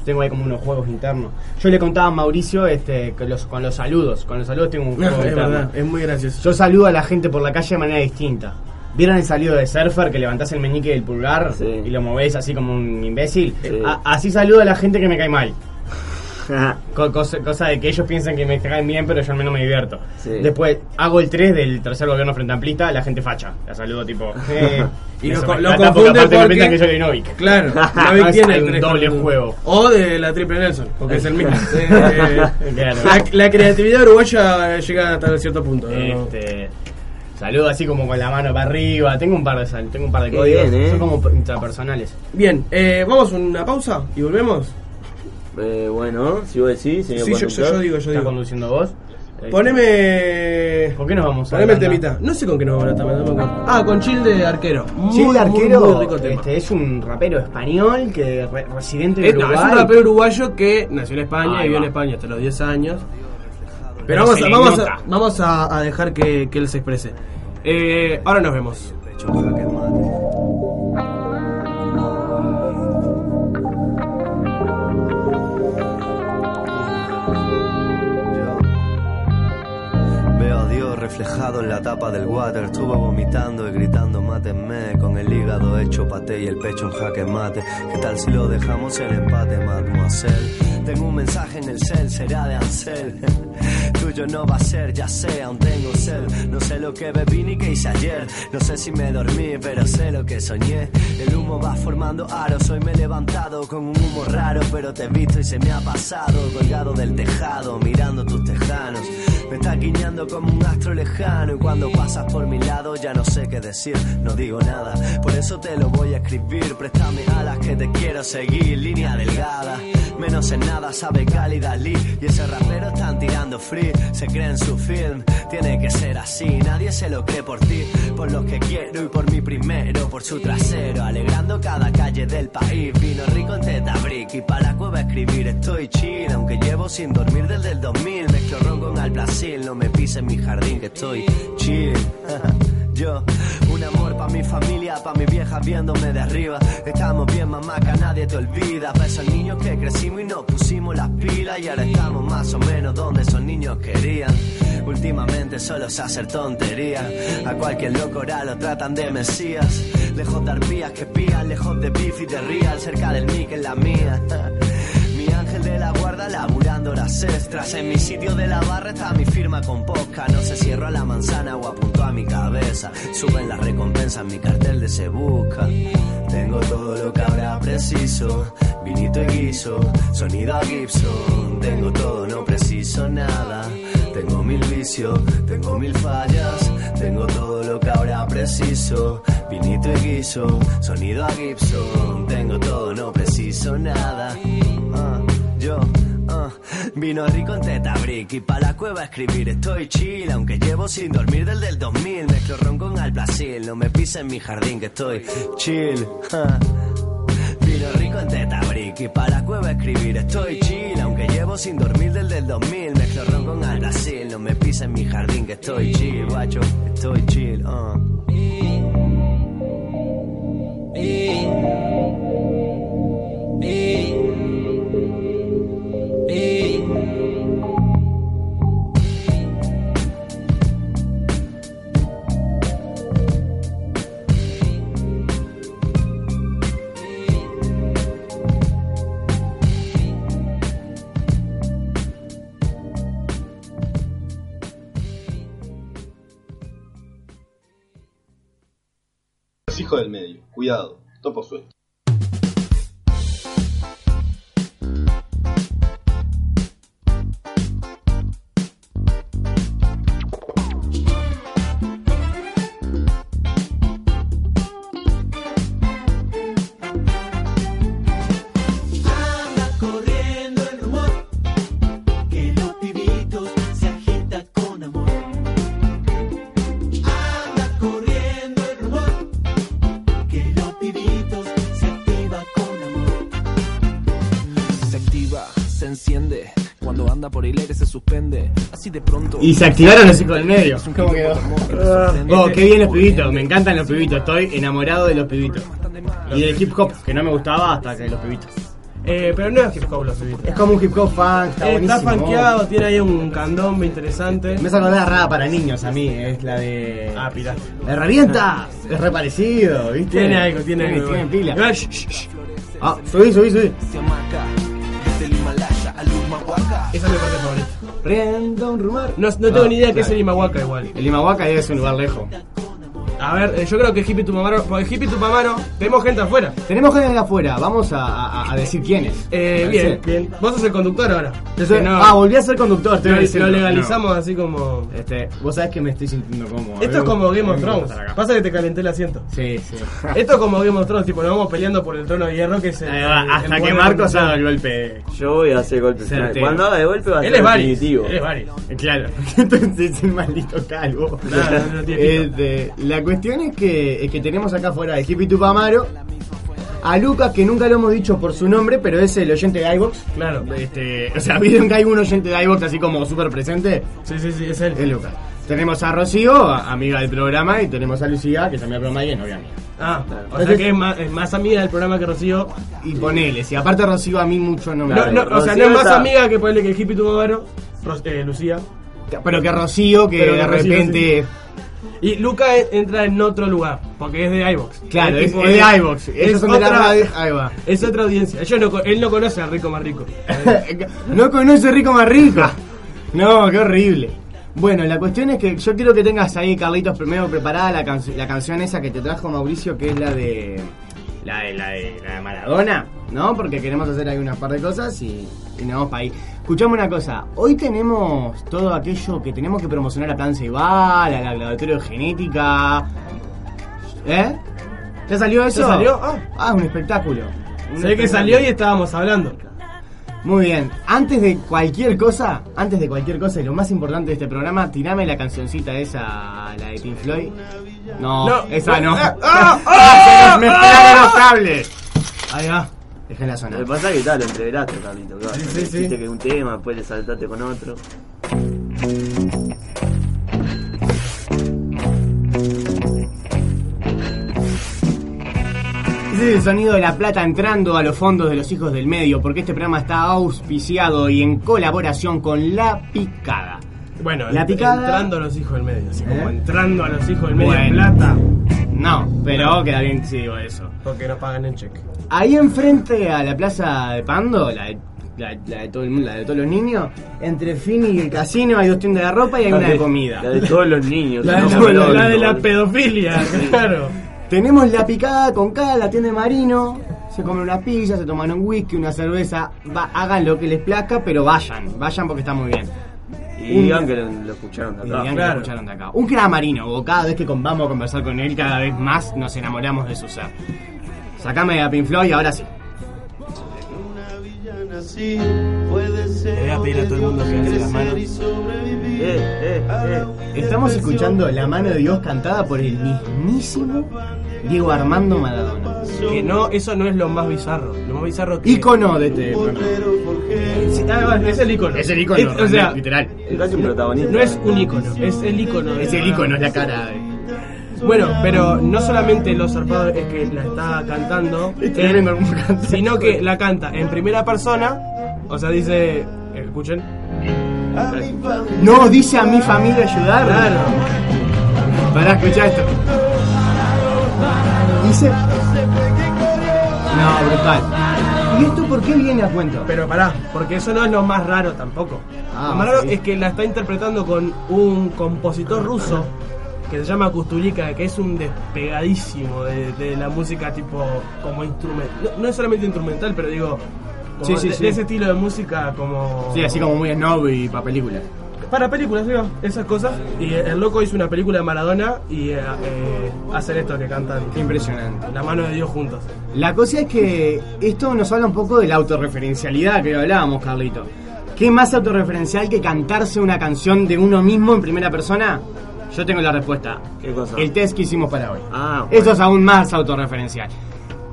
Speaker 4: Tengo ahí como unos juegos internos. Yo le contaba a Mauricio este, que los, con los saludos. Con los saludos tengo un
Speaker 2: No,
Speaker 4: juego
Speaker 2: es verdad, es muy gracioso.
Speaker 4: Yo saludo a la gente por la calle de manera distinta. ¿Vieron el saludo de surfer que levantás el meñique del pulgar
Speaker 3: Sí.
Speaker 4: y lo movés así como un imbécil?
Speaker 3: Sí.
Speaker 4: A- así saludo a la gente que me cae mal. Co- cosa, cosa de que ellos piensan que me caen bien, pero yo al menos me divierto.
Speaker 3: Sí.
Speaker 4: Después hago el 3 del tercer gobierno frente amplista, la gente facha. La saludo tipo. Eh,
Speaker 2: Y
Speaker 4: me
Speaker 2: lo,
Speaker 4: sobre-
Speaker 2: lo
Speaker 4: la tapo,
Speaker 2: confunde
Speaker 4: que aparte me
Speaker 2: porque-
Speaker 4: piensan que yo soy Novik.
Speaker 2: Claro, Novik tiene
Speaker 4: un doble juego.
Speaker 2: O de la Triple Nelson, porque es el mismo.
Speaker 4: Claro.
Speaker 2: la, la creatividad uruguaya llega hasta cierto punto.
Speaker 4: Este, saludo así como con la mano para arriba. Tengo un par de sal- tengo un par de códigos.
Speaker 3: bien, ¿eh?
Speaker 4: Son como intrapersonales.
Speaker 2: Bien, eh, vamos a una pausa y volvemos.
Speaker 3: Eh, bueno, si vos decís, señor
Speaker 2: Sí, yo, yo,
Speaker 3: conductor.
Speaker 2: yo digo, yo
Speaker 4: ¿Estás
Speaker 2: digo.
Speaker 4: conduciendo vos? Este,
Speaker 2: Poneme.
Speaker 4: ¿Con qué nos vamos a
Speaker 2: Poneme el temita. No sé con qué nos vamos a hablar. no me acuerdo. Ah, con Chill de arquero. Muy,
Speaker 4: Chill de Arquero
Speaker 2: muy rico tema.
Speaker 4: este, es un rapero español que re- residente de
Speaker 2: Eh, no,
Speaker 4: Uruguay.
Speaker 2: es un rapero uruguayo que nació en España
Speaker 4: Ahí
Speaker 2: y vivió en. España hasta los 10 años. Pero,
Speaker 4: Pero
Speaker 2: vamos, a, vamos, a, vamos a, a dejar que, que él se exprese. Eh, ahora nos vemos.
Speaker 6: Reflejado en la tapa del water. Estuve vomitando y gritando, mátenme. Con el hígado hecho paté y el pecho en jaque mate. ¿Qué tal si lo dejamos en empate, mademoiselle? Tengo un mensaje en el cel, será de Ansel. Tuyo no va a ser, ya sé, aún tengo sed. No sé lo que bebí ni qué hice ayer. No sé si me dormí, pero sé lo que soñé. El humo va formando aros. Hoy me he levantado con un humo raro, pero te he visto y se me ha pasado. Colgado del tejado, mirando tus tejanos. Me está guiñando como un astro lejano. Y cuando pasas por mi lado, ya no sé qué decir, no digo nada. Por eso te lo voy a escribir. Préstame alas que te quiero seguir. Línea delgada, menos en nada sabe cálida Lee. Y ese rapero están tirando free. Se cree en su film, tiene que ser así. Nadie se lo cree por ti, por los que quiero y por mi primero, por su trasero. Alegrando cada calle del país. Vino rico en teta brick y para la cueva escribir. Estoy chill, aunque llevo sin dormir desde el 2000. Mezclo ron con al Brasil, no me pise en mi jardín que estoy chill. Yo, un amor pa' mi familia, pa' mi vieja viéndome de arriba. Estamos bien, mamá, que a nadie te olvida. Pa' esos niños que crecimos y nos pusimos las pilas. Y ahora estamos más o menos donde esos niños querían. Últimamente solo se hacer tontería. A cualquier loco ahora lo tratan de mesías. Lejos de arpías que pían, lejos de beef y de real. Cerca del mic en la mía. La guarda laburando horas extras. En mi sitio de la barra está mi firma con posca. No se cierro a la manzana o apunto a mi cabeza. Suben las recompensas, mi cartel de se busca. Tengo todo lo que habrá preciso. Vinito y guiso, sonido a Gibson. Tengo todo, no preciso nada. Tengo mil vicios, tengo mil fallas. Tengo todo lo que habrá preciso. Vinito y guiso, sonido a Gibson. Tengo todo, no preciso nada. Vino rico en teta brick y pa' la cueva escribir. Estoy chill Aunque llevo sin dormir desde el 2000 Mezclo ron con al Brasil No me pise en mi jardín que estoy chill. Vino rico en teta brick y para la cueva escribir. Estoy chill Aunque llevo sin dormir desde el 2000 Mezclo ron con aldasil No me pisa en mi jardín que estoy chill Guacho, estoy chill uh.
Speaker 1: Los hijos del medio. Cuidado. Topo suelto.
Speaker 4: Y se activaron los hijos del medio. ¿Cómo quedó? Oh, qué bien los pibitos, me encantan los pibitos, estoy enamorado de los pibitos. Y del hip hop, que no me gustaba hasta que los pibitos.
Speaker 2: Eh, pero no es hip hop los pibitos.
Speaker 4: Es como un hip hop fan, está
Speaker 2: Eh, fanqueado, tiene ahí un candombe interesante.
Speaker 4: Me sacó la rara para niños a mí, es la de.
Speaker 2: Ah, pirata.
Speaker 4: ¡Me revienta! Es re parecido, ¿viste?
Speaker 2: Tiene algo, tiene algo.
Speaker 4: tiene pila.
Speaker 2: Shh, shh.
Speaker 4: Ah, subí, subí, subí.
Speaker 2: Esa es mi parte favorita.
Speaker 4: Prenda un rumor.
Speaker 2: No, no tengo
Speaker 4: Ah,
Speaker 2: ni idea qué es el Imahuaca igual.
Speaker 4: El Imahuaca es un lugar lejos.
Speaker 2: A ver, eh, yo creo que Hippie Tupamaro, porque Hippie Tupamaro, tenemos gente afuera.
Speaker 4: Tenemos gente de afuera, vamos a, a- a decir quiénes.
Speaker 2: Eh, bien, bien. Vos sos el conductor ahora.
Speaker 4: Yo soy-
Speaker 2: no-
Speaker 4: Ah, volví a ser conductor, estoy
Speaker 2: lo, legalizamos así como.
Speaker 4: No. Este, vos sabés que me estoy sintiendo cómodo.
Speaker 2: Esto es como Game of Thrones. Pasa que te calenté el asiento.
Speaker 4: Sí, sí.
Speaker 2: Esto es como Game of Thrones, tipo, nos vamos peleando por el trono de hierro que es el.
Speaker 4: Ahí va,
Speaker 2: el
Speaker 4: hasta que Marcos haga el golpe.
Speaker 3: Yo voy a hacer golpe.
Speaker 4: Certero.
Speaker 3: Cuando haga de golpe va a
Speaker 2: Él
Speaker 3: ser
Speaker 2: es Varys.
Speaker 3: definitivo.
Speaker 2: Él es Varys.
Speaker 4: Claro, entonces es el maldito calvo.
Speaker 2: No, no, no tiene.
Speaker 4: Este, la cuestión es que, es que tenemos acá afuera de Hippie Tupamaro a Lucas, que nunca lo hemos dicho por su nombre, pero es el oyente de iVox.
Speaker 2: Claro.
Speaker 4: Este, o sea, ¿vieron que hay un oyente de iVox así como súper presente?
Speaker 2: Sí, sí, sí, es él.
Speaker 4: Es Lucas. Tenemos a Rocío, amiga del programa, y tenemos a Lucía, que también programa y es novia mía.
Speaker 2: Ah, o sea que es más, es más amiga del programa que Rocío.
Speaker 4: Y ponele, si aparte Rocío a mí mucho no me
Speaker 2: No,
Speaker 4: habla.
Speaker 2: no, o sea, no es más
Speaker 3: está-
Speaker 2: amiga que ponele que el Hippie Tupamaro, Ro- eh, Lucía.
Speaker 4: Pero que Rocío, que
Speaker 2: Pero
Speaker 4: de
Speaker 2: Rocío,
Speaker 4: repente...
Speaker 2: Y Luca e- entra en otro lugar, porque es de iVox.
Speaker 4: Claro, es, es de de la
Speaker 2: otra-
Speaker 4: radio. Ahí va.
Speaker 2: Es otra audiencia. No él no conoce al rico más rico.
Speaker 4: no conoce rico más rico. No, qué horrible. Bueno, la cuestión es que yo quiero que tengas ahí, Carlitos, primero preparada la, canc- la canción esa que te trajo Mauricio, que es la de. La de, la de, la de Maradona, ¿no? Porque queremos hacer ahí unas par de cosas y, y nos vamos para ahí. Escuchame una cosa, hoy tenemos todo aquello que tenemos que promocionar a Plan Ceibal, al laboratorio de genética. ¿Eh? ¿Ya salió eso?
Speaker 2: ¿Ya salió? Ah.
Speaker 4: Ah, un espectáculo. Un
Speaker 2: Se ve que salió y estábamos hablando.
Speaker 4: Muy bien, antes de cualquier cosa, antes de cualquier cosa y lo más importante de este programa, tirame la cancioncita esa, la de Pink Floyd. No,
Speaker 2: No,
Speaker 4: esa no.
Speaker 2: no, ah,
Speaker 4: ¡Ah!
Speaker 2: ah,
Speaker 4: ¡Se nos mezclaron los cables!
Speaker 2: Ahí va.
Speaker 4: Déjenla
Speaker 3: Lo
Speaker 4: sonar.
Speaker 3: que pasa es que tal, lo entreveraste, Carlito. claro.
Speaker 2: Sí, sí, sí.
Speaker 3: Que un tema, después le saltaste con otro.
Speaker 4: Ese es el sonido de la plata entrando a los fondos de los hijos del medio, porque este programa está auspiciado y en colaboración con La Picada.
Speaker 2: Bueno,
Speaker 4: La picada-
Speaker 2: entrando a los hijos del medio. Así como
Speaker 4: ¿Eh?
Speaker 2: entrando a los hijos del medio en
Speaker 4: Bueno.
Speaker 2: plata.
Speaker 4: No, pero queda bien si digo eso.
Speaker 2: Porque nos pagan en cheque.
Speaker 4: Ahí enfrente a la plaza de Pando, la de, la, la de todo el mundo, la de todos los niños, entre Fini y el casino hay dos tiendas de ropa y hay una de comida.
Speaker 3: La de todos los niños.
Speaker 2: La,
Speaker 3: no,
Speaker 2: de-
Speaker 3: no,
Speaker 2: la-
Speaker 3: no,
Speaker 2: la de la
Speaker 3: no.
Speaker 2: pedofilia, claro.
Speaker 4: Tenemos la picada con cada la tienda de marino. Se comen una pizza, se toman un whisky, una cerveza. Va- hagan lo que les plazca, pero vayan, vayan porque está muy bien.
Speaker 3: Y digan que lo, lo escucharon de
Speaker 4: Y
Speaker 3: acá.
Speaker 4: digan que
Speaker 2: claro.
Speaker 4: lo escucharon de acá. Un crack marino, o cada vez que vamos a conversar con él, cada vez más nos enamoramos de su ser. Sacame a Pink Floyd, ahora sí.
Speaker 2: Le voy a pedir a todo el mundo que alce las manos.
Speaker 3: Eh, eh, eh.
Speaker 4: Estamos escuchando La mano de Dios cantada por el mismísimo Diego Armando Maradona.
Speaker 2: que no, eso no es lo más bizarro. Lo más bizarro que.
Speaker 4: Icono de este
Speaker 2: ah, bueno, es el icono.
Speaker 4: Es el icono,
Speaker 2: Es- o sea,
Speaker 4: literal.
Speaker 3: Es casi un protagonista.
Speaker 2: no es un icono, es el icono.
Speaker 4: Es el icono, es la cara de.
Speaker 2: Bueno, pero no solamente lo zarpado es que la está cantando,
Speaker 4: Es canta.
Speaker 2: sino que la canta en primera persona, o sea, dice, escuchen,
Speaker 4: No, dice a mi familia ayudar.
Speaker 2: claro,
Speaker 4: Pará, escuchá esto. Dice. No, brutal. ¿Y esto por qué viene a cuento?
Speaker 2: pero pará, porque eso no es lo más raro tampoco.
Speaker 4: Ah,
Speaker 2: lo más raro
Speaker 4: sí.
Speaker 2: es que la está interpretando con un compositor ruso que se llama Kustulika, que es un despegadísimo de, de la música tipo como instrumental, no, no es solamente instrumental, pero digo, como
Speaker 4: Sí, sí,
Speaker 2: de,
Speaker 4: sí.
Speaker 2: de ese estilo de música como...
Speaker 4: Sí, así como muy snob y para películas.
Speaker 2: Para películas, digo, esas cosas. Y el loco hizo una película de Maradona y eh, eh, hacen esto que cantan.
Speaker 4: Qué impresionante.
Speaker 2: La mano de Dios juntos.
Speaker 4: La cosa es que esto nos habla un poco de la autorreferencialidad que hablábamos, Carlito. ¿Qué más autorreferencial que cantarse una canción de uno mismo en primera persona? Yo tengo la respuesta.
Speaker 3: ¿Qué cosa?
Speaker 4: El test que hicimos para hoy.
Speaker 3: Ah,
Speaker 4: Eso
Speaker 3: bueno.
Speaker 4: es aún más autorreferencial.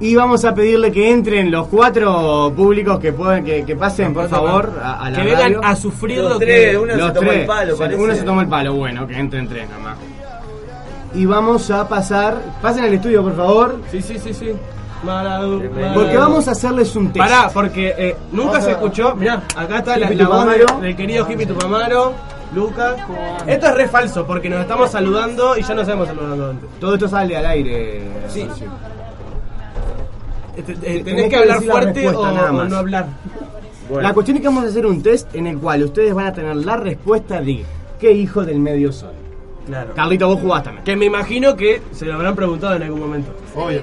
Speaker 4: Y vamos a pedirle que entren los cuatro públicos que pueden, que, que pasen, por favor, a, a la
Speaker 2: que vengan
Speaker 4: radio.
Speaker 2: a sufrir
Speaker 3: Los
Speaker 2: lo
Speaker 3: tres,
Speaker 2: que.
Speaker 3: uno
Speaker 4: Los
Speaker 3: se tomó
Speaker 4: tres.
Speaker 3: el palo, parece.
Speaker 4: Uno se tomó el palo, bueno, que entren tres nomás. Y vamos a pasar. Pasen al estudio, por favor.
Speaker 2: Sí, sí, sí, sí. Maradu-
Speaker 4: Porque vamos a hacerles un test.
Speaker 2: Pará, porque eh, nunca se escuchó. Mirá, acá está la, la voz del, querido Hippie Tupamaro, Lucas. Esto es re falso porque nos estamos saludando y ya nos hemos saludado antes.
Speaker 4: Todo esto sale al aire.
Speaker 2: Sí.
Speaker 4: socio.
Speaker 2: Este, eh,
Speaker 4: Tenés que
Speaker 2: hablar fuerte o, o no hablar.
Speaker 4: La cuestión es que vamos a hacer un test en el cual ustedes van a tener la respuesta de qué hijo del medio soy.
Speaker 2: Claro.
Speaker 4: Carlito, vos jugás también.
Speaker 2: Que me imagino que se lo habrán preguntado en algún momento.
Speaker 5: Obvio.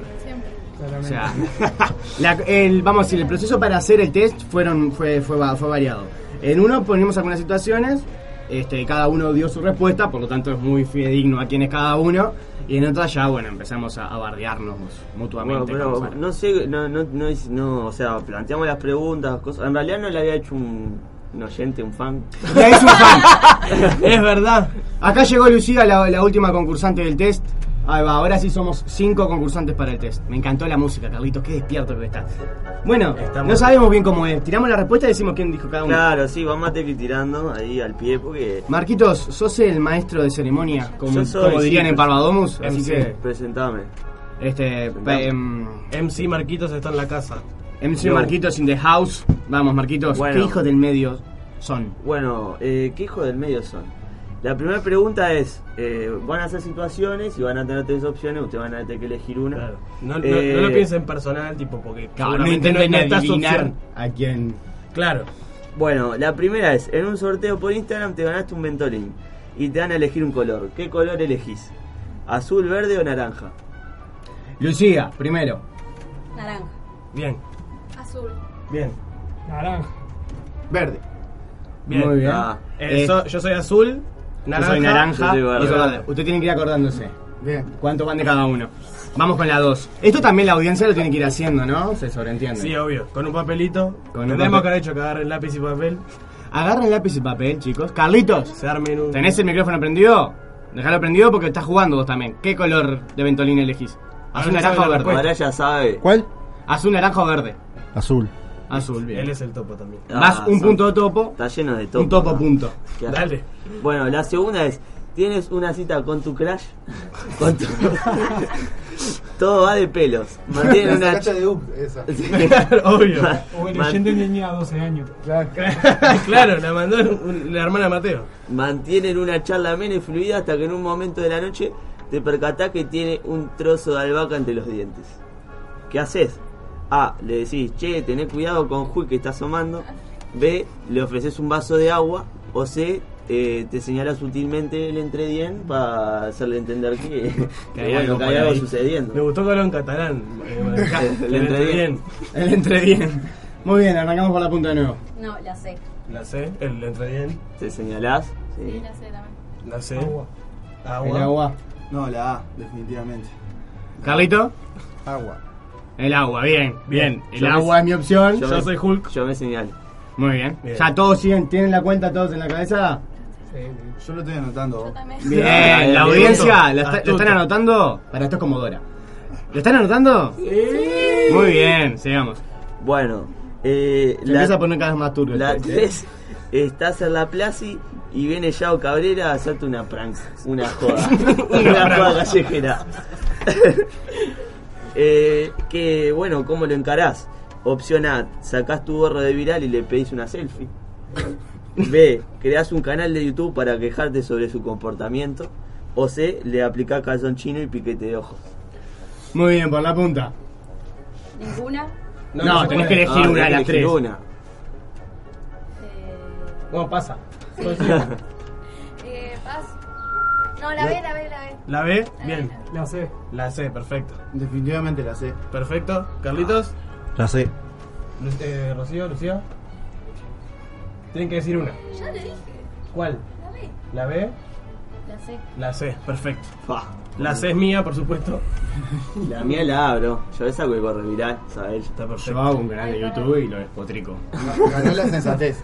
Speaker 4: O sea, la- el, vamos a decir, el proceso para hacer el test fueron, fue, fue, fue variado. En uno ponemos algunas situaciones, este, cada uno dio su respuesta, por lo tanto es muy fidedigno a quién es cada uno. Y en otras ya, bueno, empezamos a, a bardearnos
Speaker 3: Bueno,
Speaker 4: mutuamente.
Speaker 3: pero no sé, no, no, no, es- no, o sea, planteamos las preguntas, cosas. En realidad no le había hecho un, un oyente, un fan.
Speaker 4: Ya es un fan.
Speaker 2: es verdad.
Speaker 4: Acá llegó Lucía, la, la última concursante del test. Ahí va, ahora sí somos cinco concursantes para el test. Me encantó la música, Carlitos, qué despierto que estás. Bueno,
Speaker 2: Estamos-
Speaker 4: no sabemos bien cómo es. Tiramos la respuesta y decimos quién dijo cada uno.
Speaker 3: Claro, sí, vamos a tener que ir tirando ahí al pie porque.
Speaker 4: Marquitos, sos el maestro de ceremonia, como,
Speaker 3: Yo soy,
Speaker 4: como dirían en Parvadomus, así
Speaker 2: MC.
Speaker 4: que
Speaker 3: Presentame.
Speaker 4: este em,
Speaker 2: MC Marquitos está en la casa.
Speaker 4: MC. Marquitos in the house. Vamos, Marquitos,
Speaker 3: Bueno.
Speaker 4: ¿qué hijos del medio son?
Speaker 3: Bueno, eh, ¿qué hijo del medio son? La primera pregunta es: eh, van a hacer situaciones y van a tener tres opciones, ustedes van a tener que elegir una.
Speaker 2: Claro. No, no-
Speaker 3: Eh,
Speaker 2: no lo piensen personal, tipo, porque
Speaker 4: Claro, no intenten adivinar a quién.
Speaker 2: Claro.
Speaker 3: Bueno, la primera es: en un sorteo por Instagram te ganaste un Ventolin y te van a elegir un color. ¿Qué color elegís? ¿Azul, verde o naranja?
Speaker 4: Lucía, primero.
Speaker 7: Naranja.
Speaker 2: Bien,
Speaker 7: Azul.
Speaker 2: bien,
Speaker 4: Verde.
Speaker 2: bien.
Speaker 4: Muy bien.
Speaker 3: Ah,
Speaker 2: Eh, so- yo soy azul, naranja.
Speaker 4: soy naranja.
Speaker 3: Yo soy verde.
Speaker 4: y soy verde. Usted tiene que ir acordándose.
Speaker 5: Bien.
Speaker 4: ¿Cuánto van de cada uno? Vamos con la dos. Esto también la audiencia lo tiene que ir haciendo, ¿no? Se sobreentiende.
Speaker 2: Sí, obvio. Con un papelito.
Speaker 4: Con un
Speaker 2: Tendremos
Speaker 4: papel.
Speaker 2: que haber hecho que agarren lápiz y papel.
Speaker 4: Agarren lápiz y papel, chicos. Carlitos,
Speaker 2: Se armen un.
Speaker 4: ¿tenés el micrófono prendido? Dejalo prendido porque estás jugando vos también. ¿Qué color de Ventolín elegís? ¿Azul, naranja o verde?
Speaker 3: ahora ya sabe.
Speaker 5: ¿Cuál?
Speaker 4: Azul, naranja o verde.
Speaker 5: Azul.
Speaker 4: Azul, bien.
Speaker 2: Él es el topo también.
Speaker 3: Ah,
Speaker 4: Vas un
Speaker 3: son-
Speaker 4: punto de topo,
Speaker 3: Está lleno de topo.
Speaker 4: un topo
Speaker 3: ¿no?
Speaker 4: punto.
Speaker 2: Dale.
Speaker 3: Bueno, la segunda es, ¿tienes una cita con tu crush? Con tu- Todo va de pelos. Mantienen una...
Speaker 5: de UP, esa.
Speaker 2: obvio.
Speaker 8: O el
Speaker 3: Man-
Speaker 8: oyente tenía 12 años.
Speaker 2: claro, la mandó un- la hermana Mateo.
Speaker 3: Mantienen una charla amena y fluida hasta que en un momento de la noche te percatás que tiene un trozo de albahaca entre los dientes. ¿Qué haces? A. Le decís, che, tené cuidado con Juy que está asomando. B. Le ofreces un vaso de agua. O C. eh, te señala sutilmente el entredien para hacerle entender que, que,
Speaker 4: hay
Speaker 3: bueno,
Speaker 4: algo
Speaker 3: que
Speaker 4: por
Speaker 3: hay algo
Speaker 4: ahí.
Speaker 3: sucediendo.
Speaker 2: Me gustó que en catalán. Eh,
Speaker 3: bien.
Speaker 2: bien.
Speaker 4: El entredien. Muy bien, arrancamos por la punta de nuevo.
Speaker 7: No, la sé.
Speaker 2: La C, el bien.
Speaker 3: Te señalás.
Speaker 7: Sí,
Speaker 3: Sí.
Speaker 7: la sé también.
Speaker 2: La C.
Speaker 8: Agua.
Speaker 2: Agua.
Speaker 4: El agua.
Speaker 9: No, la A, definitivamente.
Speaker 4: Carlito.
Speaker 5: Agua.
Speaker 4: El agua, bien, bien. El
Speaker 3: Yo me-
Speaker 4: agua es mi opción.
Speaker 3: yo
Speaker 2: Yo
Speaker 3: me-
Speaker 2: soy Hulk.
Speaker 3: Yo me señalo.
Speaker 4: Muy bien.
Speaker 2: Bien.
Speaker 4: ¿Ya todos siguen, tienen la cuenta todos en la cabeza?
Speaker 9: Yo lo estoy anotando.
Speaker 7: Yo también.
Speaker 4: Bien,
Speaker 3: Bien,
Speaker 4: la audiencia, ¿la, está-. ¿la están anotando? Para esto es como Dora. ¿Lo están anotando? Muy bien, sigamos.
Speaker 3: Bueno, eh,
Speaker 4: Se empieza a poner cada vez más turbio.
Speaker 3: La
Speaker 4: esto, ¿eh?
Speaker 3: 3 estás en la plaza y viene Yao Cabrera a hacerte una prank, una joda, una joda callejera. Eh, que bueno, ¿cómo lo encarás? Opción A, sacás tu gorro de viral y le pedís una selfie. B, creás un canal de YouTube para quejarte sobre su comportamiento. O C, le aplicás calzón chino y piquete de ojos.
Speaker 4: Muy bien, por la punta.
Speaker 8: Ninguna.
Speaker 4: No,
Speaker 2: se
Speaker 4: tenés que elegir
Speaker 3: Ah,
Speaker 4: una de las tres.
Speaker 3: una.
Speaker 8: Eh,
Speaker 2: No, pasa.
Speaker 8: No, la B, la B, la B.
Speaker 2: ¿La B? Bien.
Speaker 9: La sé.
Speaker 2: La C, perfecto.
Speaker 9: Definitivamente la sé.
Speaker 2: Perfecto. Carlitos,
Speaker 5: sé.
Speaker 2: Lu- eh, Rocío, Lucía. Tienen que decir una.
Speaker 8: Ya le dije.
Speaker 2: ¿Cuál?
Speaker 8: La B.
Speaker 2: ¿La B?
Speaker 8: La C.
Speaker 2: La C, perfecto.
Speaker 3: Fa.
Speaker 2: La C es mía, por supuesto.
Speaker 3: La mía la abro. Yo esa que corre viral, ¿sabes?
Speaker 2: Está
Speaker 4: Yo
Speaker 2: perfecto.
Speaker 4: hago un canal de YouTube y lo despotrico.
Speaker 9: Ganó la sensatez.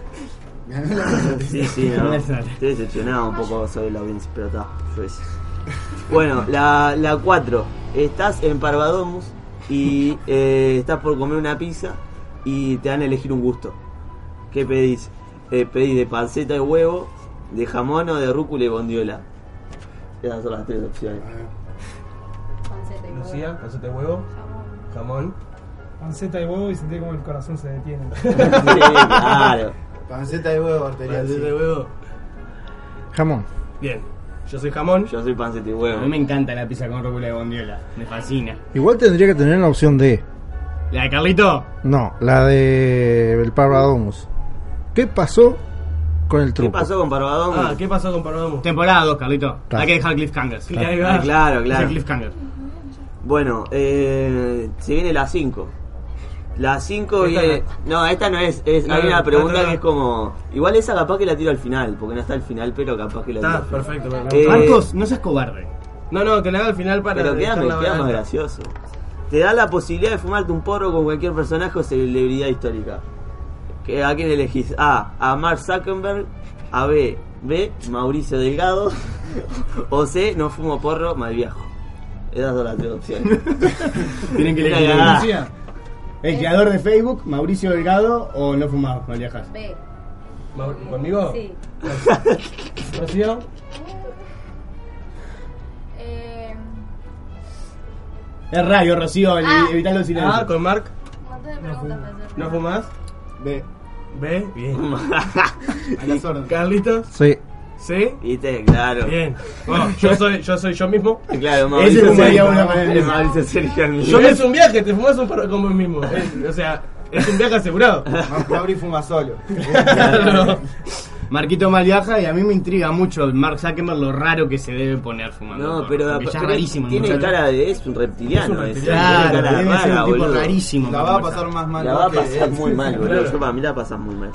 Speaker 9: La.
Speaker 3: Sí, sí, no. Estoy decepcionado un poco sobre la audiencia, pero está. Bueno, la 4. Estás en Parvadomus y eh, estás por comer una pizza y te dan a elegir un gusto. ¿Qué pedís? Eh, pedís de panceta de huevo, de jamón o de rúcula y bondiola. Esas son las tres opciones.
Speaker 8: Panceta y huevo.
Speaker 2: Lucía, panceta de huevo,
Speaker 8: Jamón.
Speaker 2: jamón.
Speaker 9: Panceta de huevo y sentí como el corazón se detiene.
Speaker 3: Sí, claro.
Speaker 9: Panceta de huevo, arterial.
Speaker 2: Panceta
Speaker 9: sí.
Speaker 2: de huevo.
Speaker 5: Jamón.
Speaker 2: Bien. Yo soy jamón.
Speaker 3: Yo soy panceta de
Speaker 4: A
Speaker 3: huevo.
Speaker 4: mí me encanta la pizza con rúcula de bondiola. Me fascina.
Speaker 5: Igual tendría que tener la opción D.
Speaker 4: ¿La de Carlito?
Speaker 5: No, la de el Parvadomus. ¿Qué pasó con el
Speaker 3: ¿Qué
Speaker 5: truco?
Speaker 3: pasó con Parvadomus?
Speaker 2: Ah, ¿qué pasó con Parvadomus?
Speaker 4: Temporada 2, Carlito.
Speaker 5: Claro.
Speaker 4: Hay que dejar cliffhangers.
Speaker 3: Ah, claro,
Speaker 4: Es
Speaker 3: claro.
Speaker 4: el cliffhanger.
Speaker 3: Bueno, eh, se viene la 5. La 5
Speaker 2: Esta
Speaker 3: viene. No, esta no es. es
Speaker 2: No,
Speaker 3: hay
Speaker 2: no,
Speaker 3: una
Speaker 2: no,
Speaker 3: pregunta
Speaker 2: no, no.
Speaker 3: que es como. Igual esa capaz que la tiro al final, porque no está al final, pero capaz que la tiro
Speaker 2: Está
Speaker 3: al final.
Speaker 2: perfecto.
Speaker 3: Eh.
Speaker 4: Marcos, no seas cobarde.
Speaker 2: No, no, que la haga al final para.
Speaker 3: Pero queda, más gracioso. Te da la posibilidad de fumarte un porro con cualquier personaje o celebridad histórica. ¿Qué- ¿A quién elegís? A. A Mark Zuckerberg. A B. B. Mauricio Delgado. o C. No fumo porro, mal viajo. Esas son las tres opciones.
Speaker 4: Tienen que elegir. El creador de Facebook, Mauricio Delgado o no fumás, no viajas.
Speaker 8: B.
Speaker 2: ¿Conmigo?
Speaker 8: Sí.
Speaker 2: ¿Rocío?
Speaker 8: Eh,
Speaker 4: Es radio, Rocío,
Speaker 8: Ah.
Speaker 4: evitar los silencios.
Speaker 2: Ah, con Mark.
Speaker 8: un montón de preguntas para hacer.
Speaker 2: ¿No fumás?
Speaker 9: B.
Speaker 2: B. Bien.
Speaker 9: A las órdenes.
Speaker 2: Carlitos.
Speaker 5: Sí.
Speaker 2: ¿Sí?
Speaker 3: ¿Viste? Claro.
Speaker 2: Bien. Bueno, yo soy, yo soy yo mismo.
Speaker 3: Claro,
Speaker 4: Ese
Speaker 3: Mauricio
Speaker 4: fumaría
Speaker 3: Sergio-
Speaker 4: una con el-
Speaker 3: Mauricio Sergio.
Speaker 2: Yo me hice un viaje, te fumas un porro como mismo. Es- o sea, es un viaje asegurado.
Speaker 9: Ma- Mauri fuma solo.
Speaker 2: Claro.
Speaker 4: Marquito mal viaja y a mí me intriga mucho el Mark Zuckerberg lo raro que se debe poner fumando.
Speaker 3: No, pero,
Speaker 4: ya es
Speaker 3: pero
Speaker 4: rarísimo.
Speaker 3: tiene cara de. Es un reptiliano.
Speaker 2: Es un
Speaker 3: ese,
Speaker 2: reptiliano.
Speaker 3: tiene
Speaker 4: Claro,
Speaker 3: cara rara,
Speaker 4: un tipo
Speaker 3: boludo.
Speaker 4: rarísimo.
Speaker 9: La va a pasar más mal.
Speaker 3: La
Speaker 9: vos
Speaker 3: va a pasar muy mal, boludo. Yo para mí la pasas muy mal.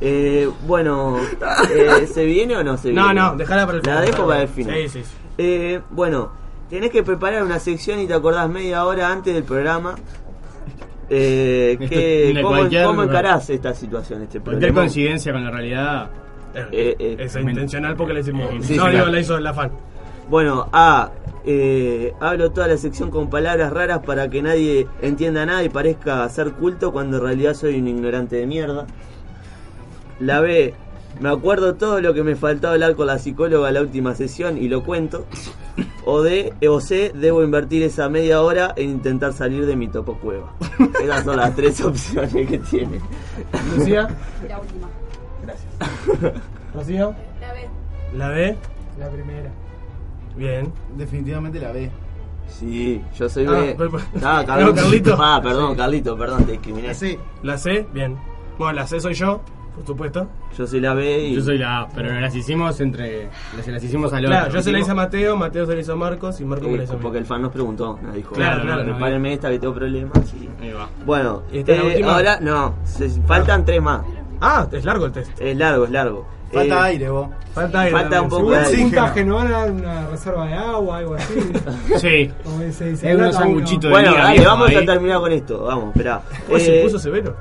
Speaker 3: Eh, bueno, eh, ¿se viene o no se viene?
Speaker 2: No, no, dejala para el final.
Speaker 3: La dejo para el final.
Speaker 2: Sí, sí, sí.
Speaker 3: Eh, bueno, tenés que preparar una sección y te acordás media hora antes del programa. Eh, que, ¿cómo,
Speaker 4: cualquier-
Speaker 3: cómo encarás esta situación, este
Speaker 4: Cualquier
Speaker 3: problema?
Speaker 4: coincidencia con la realidad.
Speaker 3: Eh, eh,
Speaker 2: es intencional porque le decimos.
Speaker 3: Sí,
Speaker 2: no,
Speaker 3: sí, claro.
Speaker 2: la hizo la fan.
Speaker 3: Bueno, A. Eh, hablo toda la sección con palabras raras para que nadie entienda nada y parezca ser culto cuando en realidad soy un ignorante de mierda. La B. Me acuerdo todo lo que me faltó hablar con la psicóloga en la última sesión y lo cuento. O D. O C. Debo invertir esa media hora en intentar salir de mi topo cueva. Esas son las tres opciones que tiene.
Speaker 2: Lucía,
Speaker 8: La última.
Speaker 2: Rocío,
Speaker 8: La B.
Speaker 2: la B.
Speaker 9: La primera.
Speaker 2: Bien.
Speaker 9: Definitivamente la B.
Speaker 3: Sí, yo soy
Speaker 2: Ah,
Speaker 3: B.
Speaker 2: pero-
Speaker 3: Ah,
Speaker 2: No,
Speaker 3: Carlito. Ah, perdón, Carlito, perdón, te discriminé.
Speaker 9: Sí.
Speaker 2: La C, bien. Bueno, la C soy yo, por supuesto.
Speaker 3: Yo soy la B y.
Speaker 4: Yo soy la A, pero las hicimos entre. Las, las hicimos al
Speaker 2: Claro,
Speaker 4: otro.
Speaker 2: yo se la hice a Mateo, Mateo se la hizo a Marcos y Marcos me la hizo a mí.
Speaker 3: porque el fan nos preguntó, nos dijo,
Speaker 2: Claro,
Speaker 3: claro,
Speaker 2: claro,
Speaker 3: prepárenme esta que tengo problemas. y-
Speaker 4: Ahí va.
Speaker 3: Bueno,
Speaker 2: ¿Y esta es la
Speaker 3: eh,
Speaker 2: última?
Speaker 3: ahora no, se- faltan tres más.
Speaker 2: Ah, es largo el test.
Speaker 3: Es largo, es largo.
Speaker 9: Falta
Speaker 3: Eh,
Speaker 9: aire, vos.
Speaker 2: Falta aire
Speaker 3: Falta un poco de aire.
Speaker 9: Puntaje,
Speaker 10: ¿no van a dar una reserva de agua, algo así?
Speaker 4: Sí.
Speaker 10: Como se dice.
Speaker 4: Es unos sanguchitos de
Speaker 3: Bueno,
Speaker 4: liga
Speaker 3: dale,
Speaker 4: viejo
Speaker 3: vamos
Speaker 4: ahí.
Speaker 3: a terminar con esto. Vamos, espera.
Speaker 2: Uy, se
Speaker 3: Eh,
Speaker 2: puso severo.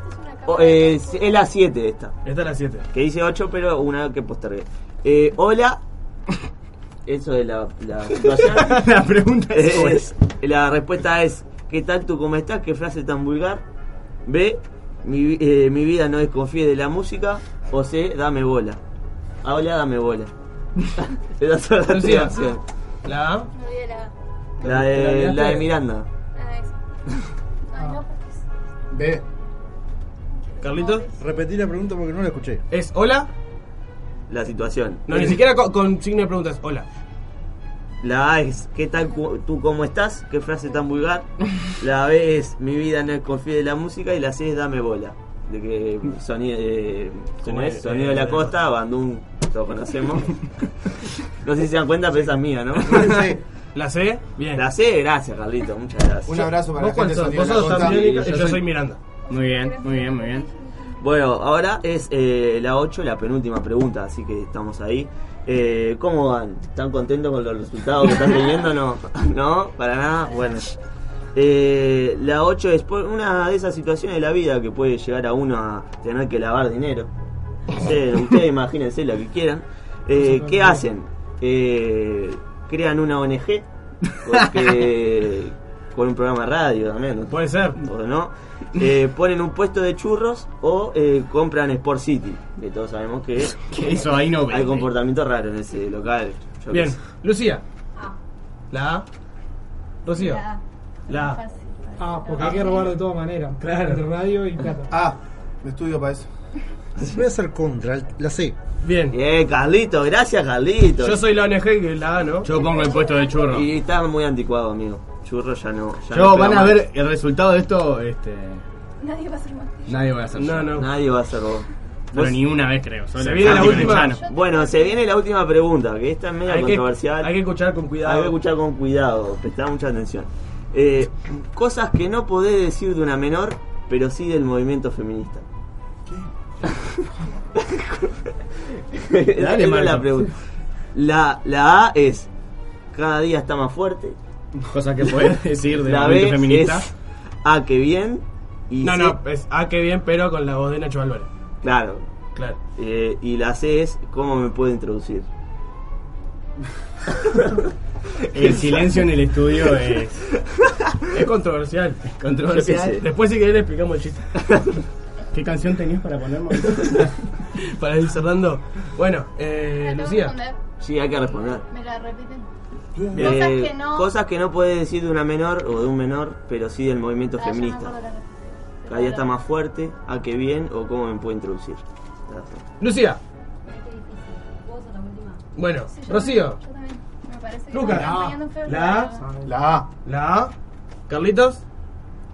Speaker 3: Oh, eh, es la 7 esta.
Speaker 2: Esta es la 7.
Speaker 3: Que dice 8, pero una que postergué. Eh, hola. eso de la, la situación.
Speaker 2: La pregunta es ¿cómo
Speaker 3: es, la respuesta es ¿qué tal tú cómo estás? ¿Qué frase tan vulgar? B mi, eh, mi vida no desconfíe de la música o C dame bola. Habla, dame bola. Esas son las tres opciones.
Speaker 2: La A.
Speaker 8: La.
Speaker 3: La de, la de Miranda.
Speaker 8: Ah, esa. Ay, no, porque
Speaker 9: B.
Speaker 2: Carlitos.
Speaker 5: Repetí la pregunta porque no la escuché.
Speaker 2: Es hola.
Speaker 3: La situación.
Speaker 2: No, ni siquiera con, con signo de preguntas. Hola.
Speaker 3: La A es ¿qué tal cu- tú cómo estás? ¿Qué frase tan vulgar? La B es mi vida no desconfíe de la música y la C es dame bola. De que sonido, eh, ¿cómo
Speaker 2: Sonido-
Speaker 3: es? Sonido de
Speaker 2: eh,
Speaker 3: la costa, Bandung, todos conocemos. no sé si se dan cuenta, pero esa es mía, ¿no?
Speaker 9: Sí.
Speaker 2: La C. Bien.
Speaker 3: La C, gracias Carlito, muchas gracias.
Speaker 9: Un abrazo para
Speaker 2: ¿Vos
Speaker 9: la gente
Speaker 2: sos?
Speaker 9: de
Speaker 2: Vos
Speaker 9: Sonido
Speaker 2: sos
Speaker 9: de la Costa.
Speaker 2: Tambiónica
Speaker 9: Y
Speaker 2: y yo soy Miranda.
Speaker 4: Muy bien, muy bien, muy bien.
Speaker 3: Bueno, ahora es eh, la 8, la penúltima pregunta, así que estamos ahí. Eh, ¿Cómo van? ¿Están contentos con los resultados que están teniendo? No, no, para nada. Bueno, Eh, la 8 es por una de esas situaciones de la vida que puede llegar a uno a tener que lavar dinero. Ustedes, ustedes imagínense lo que quieran. Eh, ¿Qué hacen? Eh, crean una ONG porque con un programa de radio también.
Speaker 2: Puede ser.
Speaker 3: o no, eh, ponen un puesto de churros o eh, compran Sport City, que todos sabemos que
Speaker 4: eso ahí no
Speaker 3: hay
Speaker 4: vende.
Speaker 3: comportamiento raro en ese local. Yo qué
Speaker 2: Bien.
Speaker 3: sé.
Speaker 2: Lucía. La A. Rocío.
Speaker 8: La A.
Speaker 2: La A.
Speaker 8: Fácil.
Speaker 10: Ah, porque hay que robar de todas maneras.
Speaker 2: Claro.
Speaker 10: Entre radio y plata.
Speaker 9: Ah, me estudio para eso.
Speaker 5: Voy a hacer contra, la C.
Speaker 2: Bien.
Speaker 3: Bien, Carlito, gracias Carlito.
Speaker 2: Yo soy la ONG que es la A, ¿no?
Speaker 4: Yo pongo el puesto de churro.
Speaker 3: Y está muy anticuado, amigo. Churro ya no. Ya
Speaker 4: Yo
Speaker 3: no
Speaker 4: van a
Speaker 3: más.
Speaker 4: ver el resultado de esto, este.
Speaker 8: Nadie va a ser más.
Speaker 4: Nadie va a hacer
Speaker 2: No,
Speaker 4: yo.
Speaker 2: no.
Speaker 3: Nadie va a ser vos.
Speaker 4: Pero ni una vez creo. solo
Speaker 2: Se viene la última.
Speaker 3: Bueno, se viene la última pregunta, que esta es medio
Speaker 2: Hay que,
Speaker 3: controversial.
Speaker 2: hay que escuchar con
Speaker 3: Hay
Speaker 2: cuidado.
Speaker 3: que escuchar con cuidado, prestar mucha atención. Eh, cosas que no podés decir de una menor, pero sí del movimiento feminista. ¿Qué?
Speaker 4: Dale, Marco.
Speaker 3: la pregunta. La, la A es cada día está más fuerte.
Speaker 4: Cosas que puedes decir del
Speaker 3: La
Speaker 4: movimiento
Speaker 3: B
Speaker 4: feminista.
Speaker 3: es A que bien. Y
Speaker 2: No,
Speaker 3: C-
Speaker 2: no, es A que bien, pero con la voz de Nacho Álvarez.
Speaker 3: Claro.
Speaker 2: Claro.
Speaker 3: Eh, y la C es cómo me puedo introducir.
Speaker 4: El silencio en el estudio es
Speaker 2: Es controversial.
Speaker 4: controversial.
Speaker 3: Qué.
Speaker 2: Después, si querés, le explicamos el chiste.
Speaker 4: ¿Qué canción tenías para ponerme?
Speaker 2: Para ir cerrando. Bueno, eh,
Speaker 8: ¿La tengo que
Speaker 2: Lucía.
Speaker 8: responder?
Speaker 3: Sí, hay que responder.
Speaker 8: ¿Me la repiten?
Speaker 3: Eh,
Speaker 8: Cosas que no-
Speaker 3: cosas que no puede decir de una menor o de un menor, pero sí del movimiento feminista.
Speaker 8: la.
Speaker 3: Cada día está más fuerte, a qué bien o cómo me puedo introducir.
Speaker 2: Lucía.
Speaker 8: Qué difícil. ¿Vos sos la última?
Speaker 2: Bueno,
Speaker 8: Sí, yo
Speaker 2: Rocío.
Speaker 8: también, Yo también. Me parece que
Speaker 2: Lucas. La
Speaker 8: pero-
Speaker 9: La A.
Speaker 2: La A. Carlitos.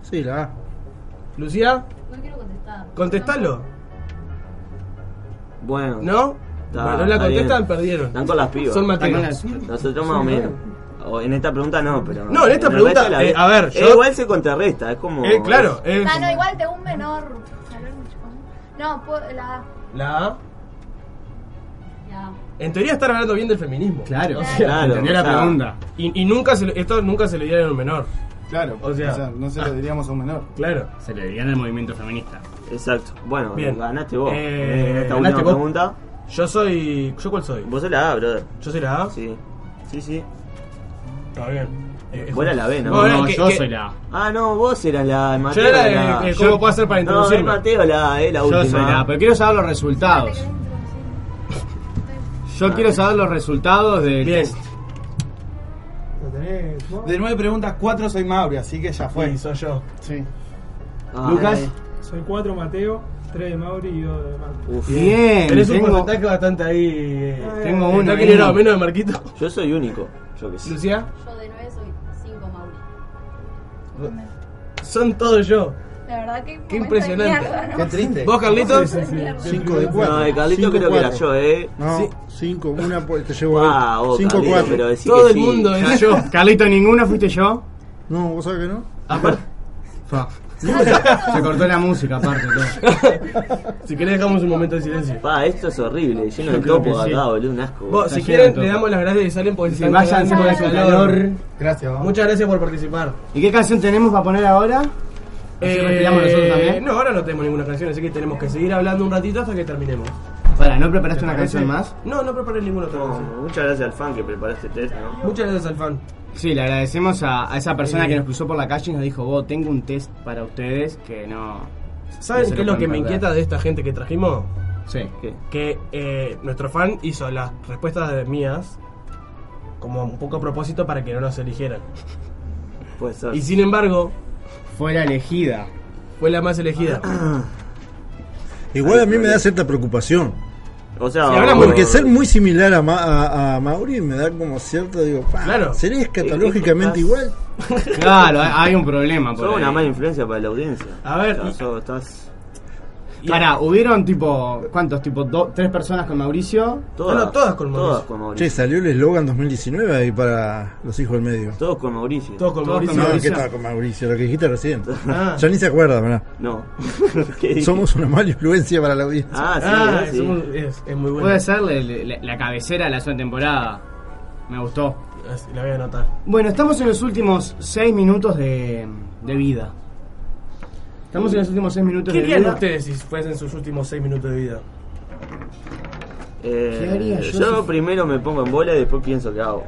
Speaker 5: Sí, la A.
Speaker 2: Lucía.
Speaker 8: No quiero contestar.
Speaker 2: Contestalo.
Speaker 3: Bueno,
Speaker 2: ¿No?
Speaker 3: Está-
Speaker 2: bueno, no la contestan,
Speaker 3: bien.
Speaker 2: perdieron.
Speaker 3: están con las pibas.
Speaker 2: Son Mateo.
Speaker 3: Nosotros más o menos. O en esta pregunta no, pero.
Speaker 2: No, en esta pregunta,
Speaker 3: la-
Speaker 2: eh, a ver,
Speaker 3: eh,
Speaker 2: yo-
Speaker 3: igual se contrarresta, es como.
Speaker 2: Eh, claro, es
Speaker 8: Ah, no, igual de un menor. No, puedo- la
Speaker 2: la A. En teoría están hablando bien del feminismo.
Speaker 4: Claro,
Speaker 2: O sea,
Speaker 3: Claro,
Speaker 4: entendió la pregunta.
Speaker 2: Y, y nunca se, esto nunca se le dieron a un menor.
Speaker 9: Claro,
Speaker 2: O sea-
Speaker 9: no se lo diríamos a un menor.
Speaker 2: Claro.
Speaker 4: Se le dirían al movimiento feminista.
Speaker 3: Exacto. Bueno,
Speaker 2: Bien.
Speaker 3: ganaste vos.
Speaker 2: Eh,
Speaker 3: En esta
Speaker 2: ganaste
Speaker 3: última
Speaker 2: vos.
Speaker 3: pregunta.
Speaker 2: Yo soy. ¿Yo cuál soy?
Speaker 3: Vos sos la A, brother.
Speaker 2: ¿Yo soy la A?
Speaker 3: Sí. Sí, sí.
Speaker 2: Está bien. Eh,
Speaker 3: Vos eras la B, ¿no?
Speaker 2: No,
Speaker 4: No,
Speaker 2: que-
Speaker 4: yo
Speaker 2: que-
Speaker 4: soy la A.
Speaker 3: Ah, no, vos eras la Mateo.
Speaker 2: Yo era de-
Speaker 3: la-
Speaker 2: de cómo puedo hacer para
Speaker 3: No, es
Speaker 2: introducirme.
Speaker 3: Mateo la, eh, la
Speaker 4: Yo
Speaker 3: última.
Speaker 4: soy la A, pero quiero saber los resultados. Yo quiero saber los resultados del
Speaker 2: Bien.
Speaker 4: test.
Speaker 10: Lo tenés, ¿no?
Speaker 9: De nueve preguntas, cuatro soy Mauri, así que ya fue.
Speaker 2: Sí, soy yo.
Speaker 9: Sí.
Speaker 3: Ah,
Speaker 4: Lucas.
Speaker 3: eh.
Speaker 10: Soy 4 Mateo, 3 de Mauri y 2 de.
Speaker 3: Uf.
Speaker 4: Bien,
Speaker 2: Tenés un
Speaker 4: tengo,
Speaker 2: porcentaje bastante ahí. eh,
Speaker 4: tengo
Speaker 2: ¿Está
Speaker 4: uno.
Speaker 2: quién era?
Speaker 4: ahí.
Speaker 2: menos de Marquito?
Speaker 3: Yo soy único. Yo que sé.
Speaker 2: Lucía.
Speaker 8: Yo de 9 soy 5 Mauri.
Speaker 2: Son todos yo.
Speaker 8: La verdad que.
Speaker 2: Qué impresionante.
Speaker 8: mierda, ¿no?
Speaker 9: Qué triste.
Speaker 2: ¿Vos, Carlitos?
Speaker 10: Sí, sí, sí.
Speaker 8: Mierda.
Speaker 5: 5 de 4.
Speaker 3: No, de Carlito creo que era yo, eh.
Speaker 5: No,
Speaker 2: Sí.
Speaker 5: 5, una pues, te llevo
Speaker 3: Ah, vos,
Speaker 5: 5
Speaker 3: Carlito,
Speaker 5: 4.
Speaker 3: pero decí
Speaker 2: Todo
Speaker 3: que
Speaker 2: el
Speaker 3: sí.
Speaker 2: mundo es
Speaker 4: yo.
Speaker 2: yo.
Speaker 4: Carlito, ¿ninguno fuiste yo?
Speaker 5: No, vos sabés que no.
Speaker 2: Aparte.
Speaker 4: Fa. Se cortó la música, aparte. Todo.
Speaker 2: Si querés, dejamos un momento de silencio.
Speaker 3: Pa, esto es horrible, lleno
Speaker 4: Yo
Speaker 3: de topo
Speaker 4: sí.
Speaker 3: acá, boludo, un asco.
Speaker 2: Vos, si quieren, le damos las gracias y salen porque se
Speaker 4: Si vayan
Speaker 2: de
Speaker 4: su calor.
Speaker 9: Gracias, vamos.
Speaker 2: Muchas gracias por participar.
Speaker 4: ¿Y qué canción tenemos para poner ahora? Respiramos nosotros también.
Speaker 2: No, ahora no tenemos ninguna canción, así que tenemos que seguir hablando un ratito hasta que terminemos.
Speaker 4: Para, ¿no preparaste una
Speaker 2: parece?
Speaker 4: canción más?
Speaker 2: No, no preparé ninguna otra canción.
Speaker 3: Muchas gracias al fan que preparó este test, ¿no?
Speaker 2: Muchas gracias al fan.
Speaker 4: Sí, le agradecemos a, a esa persona
Speaker 2: Eh.
Speaker 4: que nos cruzó por la calle y nos dijo, vos, tengo un test para ustedes que no...
Speaker 2: ¿Saben
Speaker 4: no
Speaker 2: qué es lo que me
Speaker 4: perder".
Speaker 2: inquieta de esta gente que trajimos?
Speaker 4: Sí.
Speaker 3: ¿Qué?
Speaker 2: Que eh, nuestro fan hizo las respuestas de mías como un poco a propósito para que no nos eligieran.
Speaker 3: Puede ser.
Speaker 2: Y sin embargo,
Speaker 4: Fue la elegida.
Speaker 2: fue la más elegida.
Speaker 5: Igual a mí me da cierta preocupación.
Speaker 3: O sea,
Speaker 2: hablamos-
Speaker 5: Porque ser muy similar a, Ma- a, a Mauri me da como cierto, digo,
Speaker 2: Claro.
Speaker 5: ¿seré escatológicamente igual?
Speaker 4: Claro, hay un problema por
Speaker 3: sos
Speaker 4: ahí.
Speaker 3: una mala influencia para la audiencia.
Speaker 2: A ver,
Speaker 3: O sea,
Speaker 2: y-
Speaker 3: sos- estás...
Speaker 4: Pará, hubieron tipo, ¿cuántos? Tipo, do- tres personas con Mauricio.
Speaker 3: Todas,
Speaker 2: no, todas con
Speaker 3: Todas
Speaker 2: Mauricio.
Speaker 3: con Mauricio.
Speaker 5: Che, salió el eslogan 2019 ahí para los hijos del medio.
Speaker 3: Todos con Mauricio.
Speaker 2: Todos con Mauricio.
Speaker 5: No,
Speaker 4: Mauricio.
Speaker 5: ¿qué tal con Mauricio? Lo que dijiste recién.
Speaker 2: Ah.
Speaker 5: Ya ni se acuerda, ¿verdad?
Speaker 3: No.
Speaker 5: Somos una mala influencia para la audiencia.
Speaker 3: Ah, sí,
Speaker 2: Ah,
Speaker 3: sí.
Speaker 2: es, muy- es- es muy bueno.
Speaker 4: Puede ser la, la- la cabecera de la segunda temporada. Me gustó.
Speaker 2: La voy a anotar.
Speaker 4: Bueno, estamos en los últimos seis minutos de, de vida. Estamos en los últimos seis minutos
Speaker 2: ¿Qué
Speaker 4: de
Speaker 2: harían
Speaker 4: vida.
Speaker 2: ustedes si fuesen sus últimos seis minutos de vida?
Speaker 3: Eh,
Speaker 4: ¿Qué haría yo
Speaker 3: yo
Speaker 4: si-
Speaker 3: primero me pongo en bola y después pienso qué hago.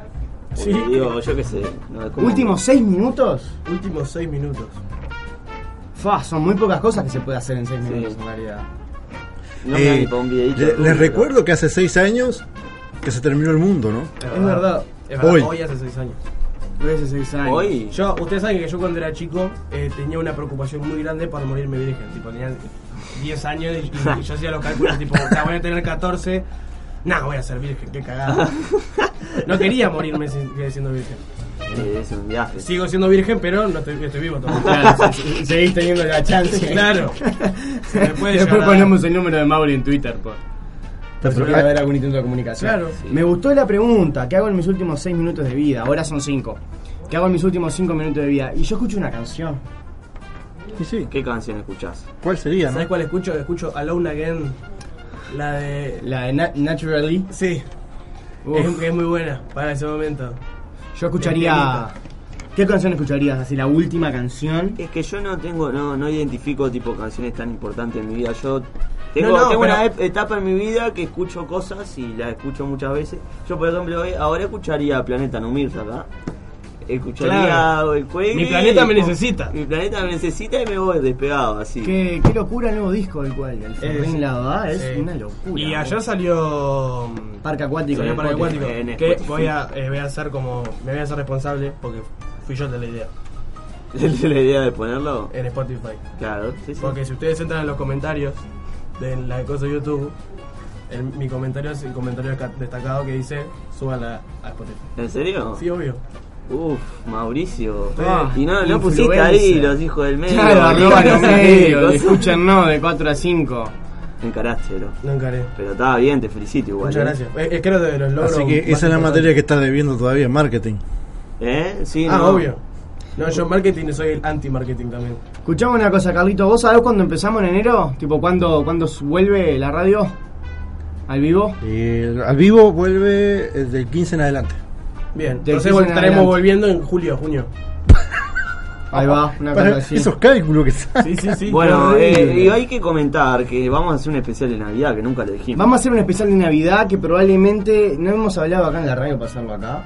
Speaker 3: Porque
Speaker 2: Sí.
Speaker 3: Digo, yo qué sé. no, como-
Speaker 4: ¿Últimos seis minutos?
Speaker 2: Últimos seis minutos.
Speaker 4: Fa, son muy pocas cosas que se puede hacer en seis
Speaker 3: Sí.
Speaker 4: minutos en realidad.
Speaker 3: No me
Speaker 5: Eh,
Speaker 3: ni para un videíto.
Speaker 5: le- les recuerdo que hace seis años que se terminó el mundo, ¿no?
Speaker 4: Es verdad.
Speaker 2: Es verdad,
Speaker 5: Hoy.
Speaker 2: hoy hace seis años.
Speaker 4: Fue hace seis años.
Speaker 3: Hoy.
Speaker 2: Yo, ustedes saben que yo cuando era chico eh, tenía una preocupación muy grande para morirme virgen. Tipo, tenía 10 años y, y yo hacía los cálculos, tipo, "Ya voy a tener 14. Nah, voy a ser virgen, qué cagada. No quería morirme siendo virgen.
Speaker 3: Es un viaje.
Speaker 2: Sigo siendo virgen, pero no estoy, estoy vivo todavía.
Speaker 4: Claro, seguís teniendo la chance.
Speaker 2: Claro.
Speaker 4: Después
Speaker 2: a-
Speaker 4: ponemos el número de Mauri en Twitter. Por,
Speaker 5: Pero-
Speaker 4: quiere haber algún intento de comunicación.
Speaker 2: Claro.
Speaker 4: Me gustó la pregunta. ¿Qué hago en mis últimos seis minutos de vida? Ahora son cinco. ¿Qué hago en mis últimos cinco minutos de vida? Y yo escucho una canción.
Speaker 5: Sí, sí.
Speaker 3: ¿Qué canción escuchás?
Speaker 5: ¿Cuál sería, no?
Speaker 2: ¿Sabes cuál escucho? Escucho Alone Again. La de.
Speaker 4: La de Na- Naturally.
Speaker 2: Sí. Es, es muy buena para ese momento.
Speaker 4: Yo escucharía. ¿Qué canción escucharías? Así, la última canción.
Speaker 3: Es que yo no tengo, no, no identifico tipo canciones tan importantes en mi vida. Yo tengo,
Speaker 2: No, no,
Speaker 3: tengo
Speaker 2: pero-
Speaker 3: una etapa en mi vida que escucho cosas y las escucho muchas veces. Yo por ejemplo hoy- ahora escucharía Planeta Numirza acá. Escucharía
Speaker 2: Claro.
Speaker 3: el Cuelgue
Speaker 2: Mi planeta
Speaker 3: y
Speaker 2: me necesita.
Speaker 3: Mi planeta me necesita y me voy despegado así.
Speaker 4: Qué, qué locura el nuevo disco del cual. El
Speaker 2: Es-
Speaker 4: es
Speaker 2: sí.
Speaker 4: una locura.
Speaker 2: Y ayer salió. mm,
Speaker 4: Parque Acuático.
Speaker 2: Salió
Speaker 4: en
Speaker 2: para el
Speaker 4: Spotify.
Speaker 2: acuático.
Speaker 3: en
Speaker 2: Que
Speaker 3: Spotify.
Speaker 2: voy a, eh, voy a hacer como. Me voy a hacer responsable porque fui yo el de la idea.
Speaker 3: la idea de ponerlo.
Speaker 2: En Spotify.
Speaker 3: Claro, sí, sí.
Speaker 2: Porque si ustedes entran en los comentarios de la cosa de YouTube, el- mi comentario es el comentario destacado que dice: súbala a Spotify.
Speaker 3: ¿En serio?
Speaker 2: Sí, obvio.
Speaker 3: Uf, Mauricio.
Speaker 4: Ah,
Speaker 3: y no, no pusiste ahí los hijos del medio.
Speaker 4: Claro, arroba los medios.
Speaker 3: cosas.
Speaker 4: Escúchennos de 4 a 5.
Speaker 3: Encaraste, bro.
Speaker 2: No encaré.
Speaker 3: Pero estaba bien, te felicito igual.
Speaker 2: Muchas
Speaker 3: ¿eh?
Speaker 2: gracias. Eh, eh, creo de los logros.
Speaker 5: Así que esa es la materia que está debiendo todavía, marketing.
Speaker 3: ¿Eh? Sí,
Speaker 2: Ah,
Speaker 3: no.
Speaker 2: obvio. No, yo marketing soy el anti-marketing también.
Speaker 4: Escuchame una cosa, Carlito. ¿Vos sabés cuándo empezamos en enero? Tipo, ¿cuándo, cuándo vuelve la radio? ¿Al vivo?
Speaker 5: Y el- al vivo vuelve eh, del 15 en adelante.
Speaker 2: Bien,
Speaker 4: Del
Speaker 2: entonces
Speaker 4: 15 en
Speaker 2: estaremos
Speaker 4: adelante.
Speaker 2: volviendo en julio, junio.
Speaker 4: Ahí va, una cosa así.
Speaker 5: esos cálculos que salen.
Speaker 2: Sí, sí, sí.
Speaker 3: Bueno, eh, y hay que comentar que vamos a hacer un especial de Navidad que nunca lo dijimos.
Speaker 4: Vamos a hacer un especial de Navidad que probablemente no hemos hablado acá en la radio para hacerlo acá.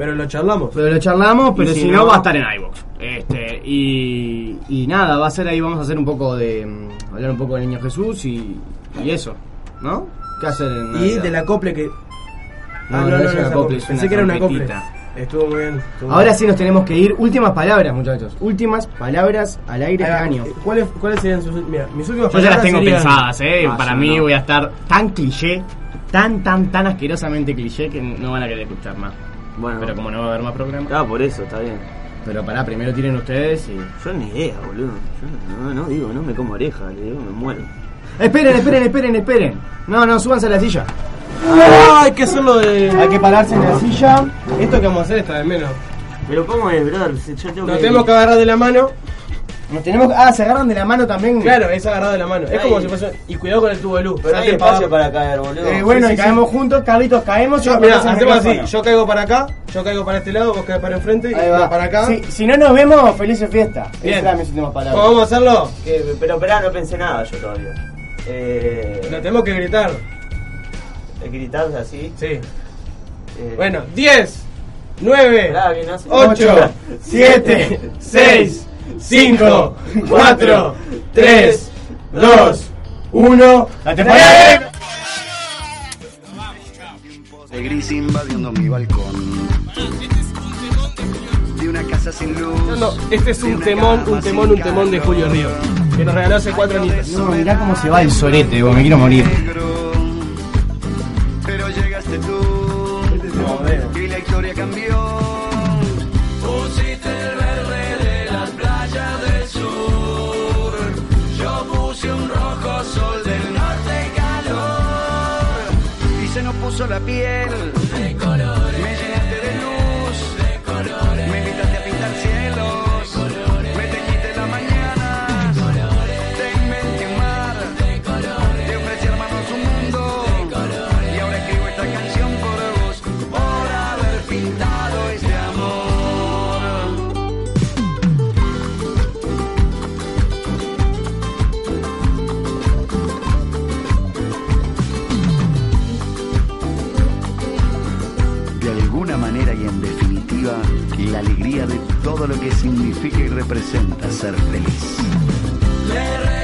Speaker 2: Pero lo charlamos.
Speaker 4: Pero lo charlamos, pero si,
Speaker 3: si
Speaker 4: no,
Speaker 3: no-
Speaker 4: va a estar en iVoox. Este, y, y nada, va a ser ahí, vamos a hacer un poco de. mm, hablar un poco del niño Jesús y, y eso, ¿no? ¿Qué hacer en
Speaker 2: Y
Speaker 4: Navidad?
Speaker 2: del acople que.
Speaker 4: No, no es una acople, es
Speaker 2: Pensé que era una
Speaker 4: trompetita.
Speaker 2: Estuvo muy bien. estuvo
Speaker 4: Ahora
Speaker 2: bien.
Speaker 4: sí nos tenemos que ir. Últimas palabras, muchachos. Últimas palabras al aire
Speaker 2: va.
Speaker 4: año.
Speaker 2: ¿Cuáles, ¿Cuáles serían sus.? Mira, mis últimas
Speaker 4: Yo ya las
Speaker 2: palabras
Speaker 4: tengo
Speaker 2: serían-
Speaker 4: pensadas, ¿eh?
Speaker 3: Ah,
Speaker 4: Para mí
Speaker 3: no.
Speaker 4: voy a estar tan cliché, tan, tan, tan asquerosamente cliché que no van a querer escuchar más.
Speaker 3: Bueno,
Speaker 4: Pero como no va a haber más programas.
Speaker 3: Ah, por eso, está bien.
Speaker 4: Pero pará, primero tiren ustedes y.
Speaker 3: Yo ni idea, boludo. Yo no, no digo, no me como oreja, le digo, me muero.
Speaker 4: Esperen, esperen, esperen, esperen. No, no, súbanse a la silla.
Speaker 2: Ah, hay que hacerlo de.
Speaker 4: Hay que pararse en la silla.
Speaker 2: Esto que vamos a hacer está de menos.
Speaker 3: Pero ¿cómo es, brother? Si Yo tengo
Speaker 2: Nos
Speaker 3: que...
Speaker 2: tenemos que agarrar de la mano.
Speaker 4: Nos tenemos. Ah, se agarran de la mano también.
Speaker 2: Claro, es agarrado de la mano. Es
Speaker 3: Ahí.
Speaker 2: como si fuese. Y cuidado con el tubo de luz.
Speaker 3: Pero no hay espacio
Speaker 2: para-
Speaker 3: para caer, boludo.
Speaker 4: Eh, bueno,
Speaker 2: Sí,
Speaker 4: y
Speaker 2: sí,
Speaker 4: caemos juntos, Carlitos, caemos. y
Speaker 2: Yo,
Speaker 4: el
Speaker 2: hacemos así. Yo caigo para acá, yo caigo para este lado, vos caes para enfrente y
Speaker 4: Ahí
Speaker 2: vos
Speaker 4: va.
Speaker 2: para acá.
Speaker 4: Si, si no nos vemos, felices fiesta.
Speaker 2: Bien.
Speaker 4: Esas eran mis últimas
Speaker 2: ¿Cómo
Speaker 4: palabras.
Speaker 2: vamos a hacerlo?
Speaker 3: Que- pero esperá, no pensé nada yo todavía. Eh...
Speaker 2: Lo tenemos que gritar.
Speaker 3: gritar así.
Speaker 2: Sí.
Speaker 3: Eh,
Speaker 2: Bueno, 10, 9,
Speaker 3: Esperá, que no se-
Speaker 2: 8, 7, 6, 5, 4, 3, 2, 1. ¡La temporada!
Speaker 6: De gris invadiendo mi balcón. De una casa sin luz.
Speaker 2: No, no, este es un temón, un temón, un temón de Julio Río. Que nos regaló hace 4 años.
Speaker 4: No, mirá cómo se va el sorete, vos, me quiero morir.
Speaker 6: Pero llegaste tú. Y la historia cambió. Piel. Todo lo que significa y representa ser feliz.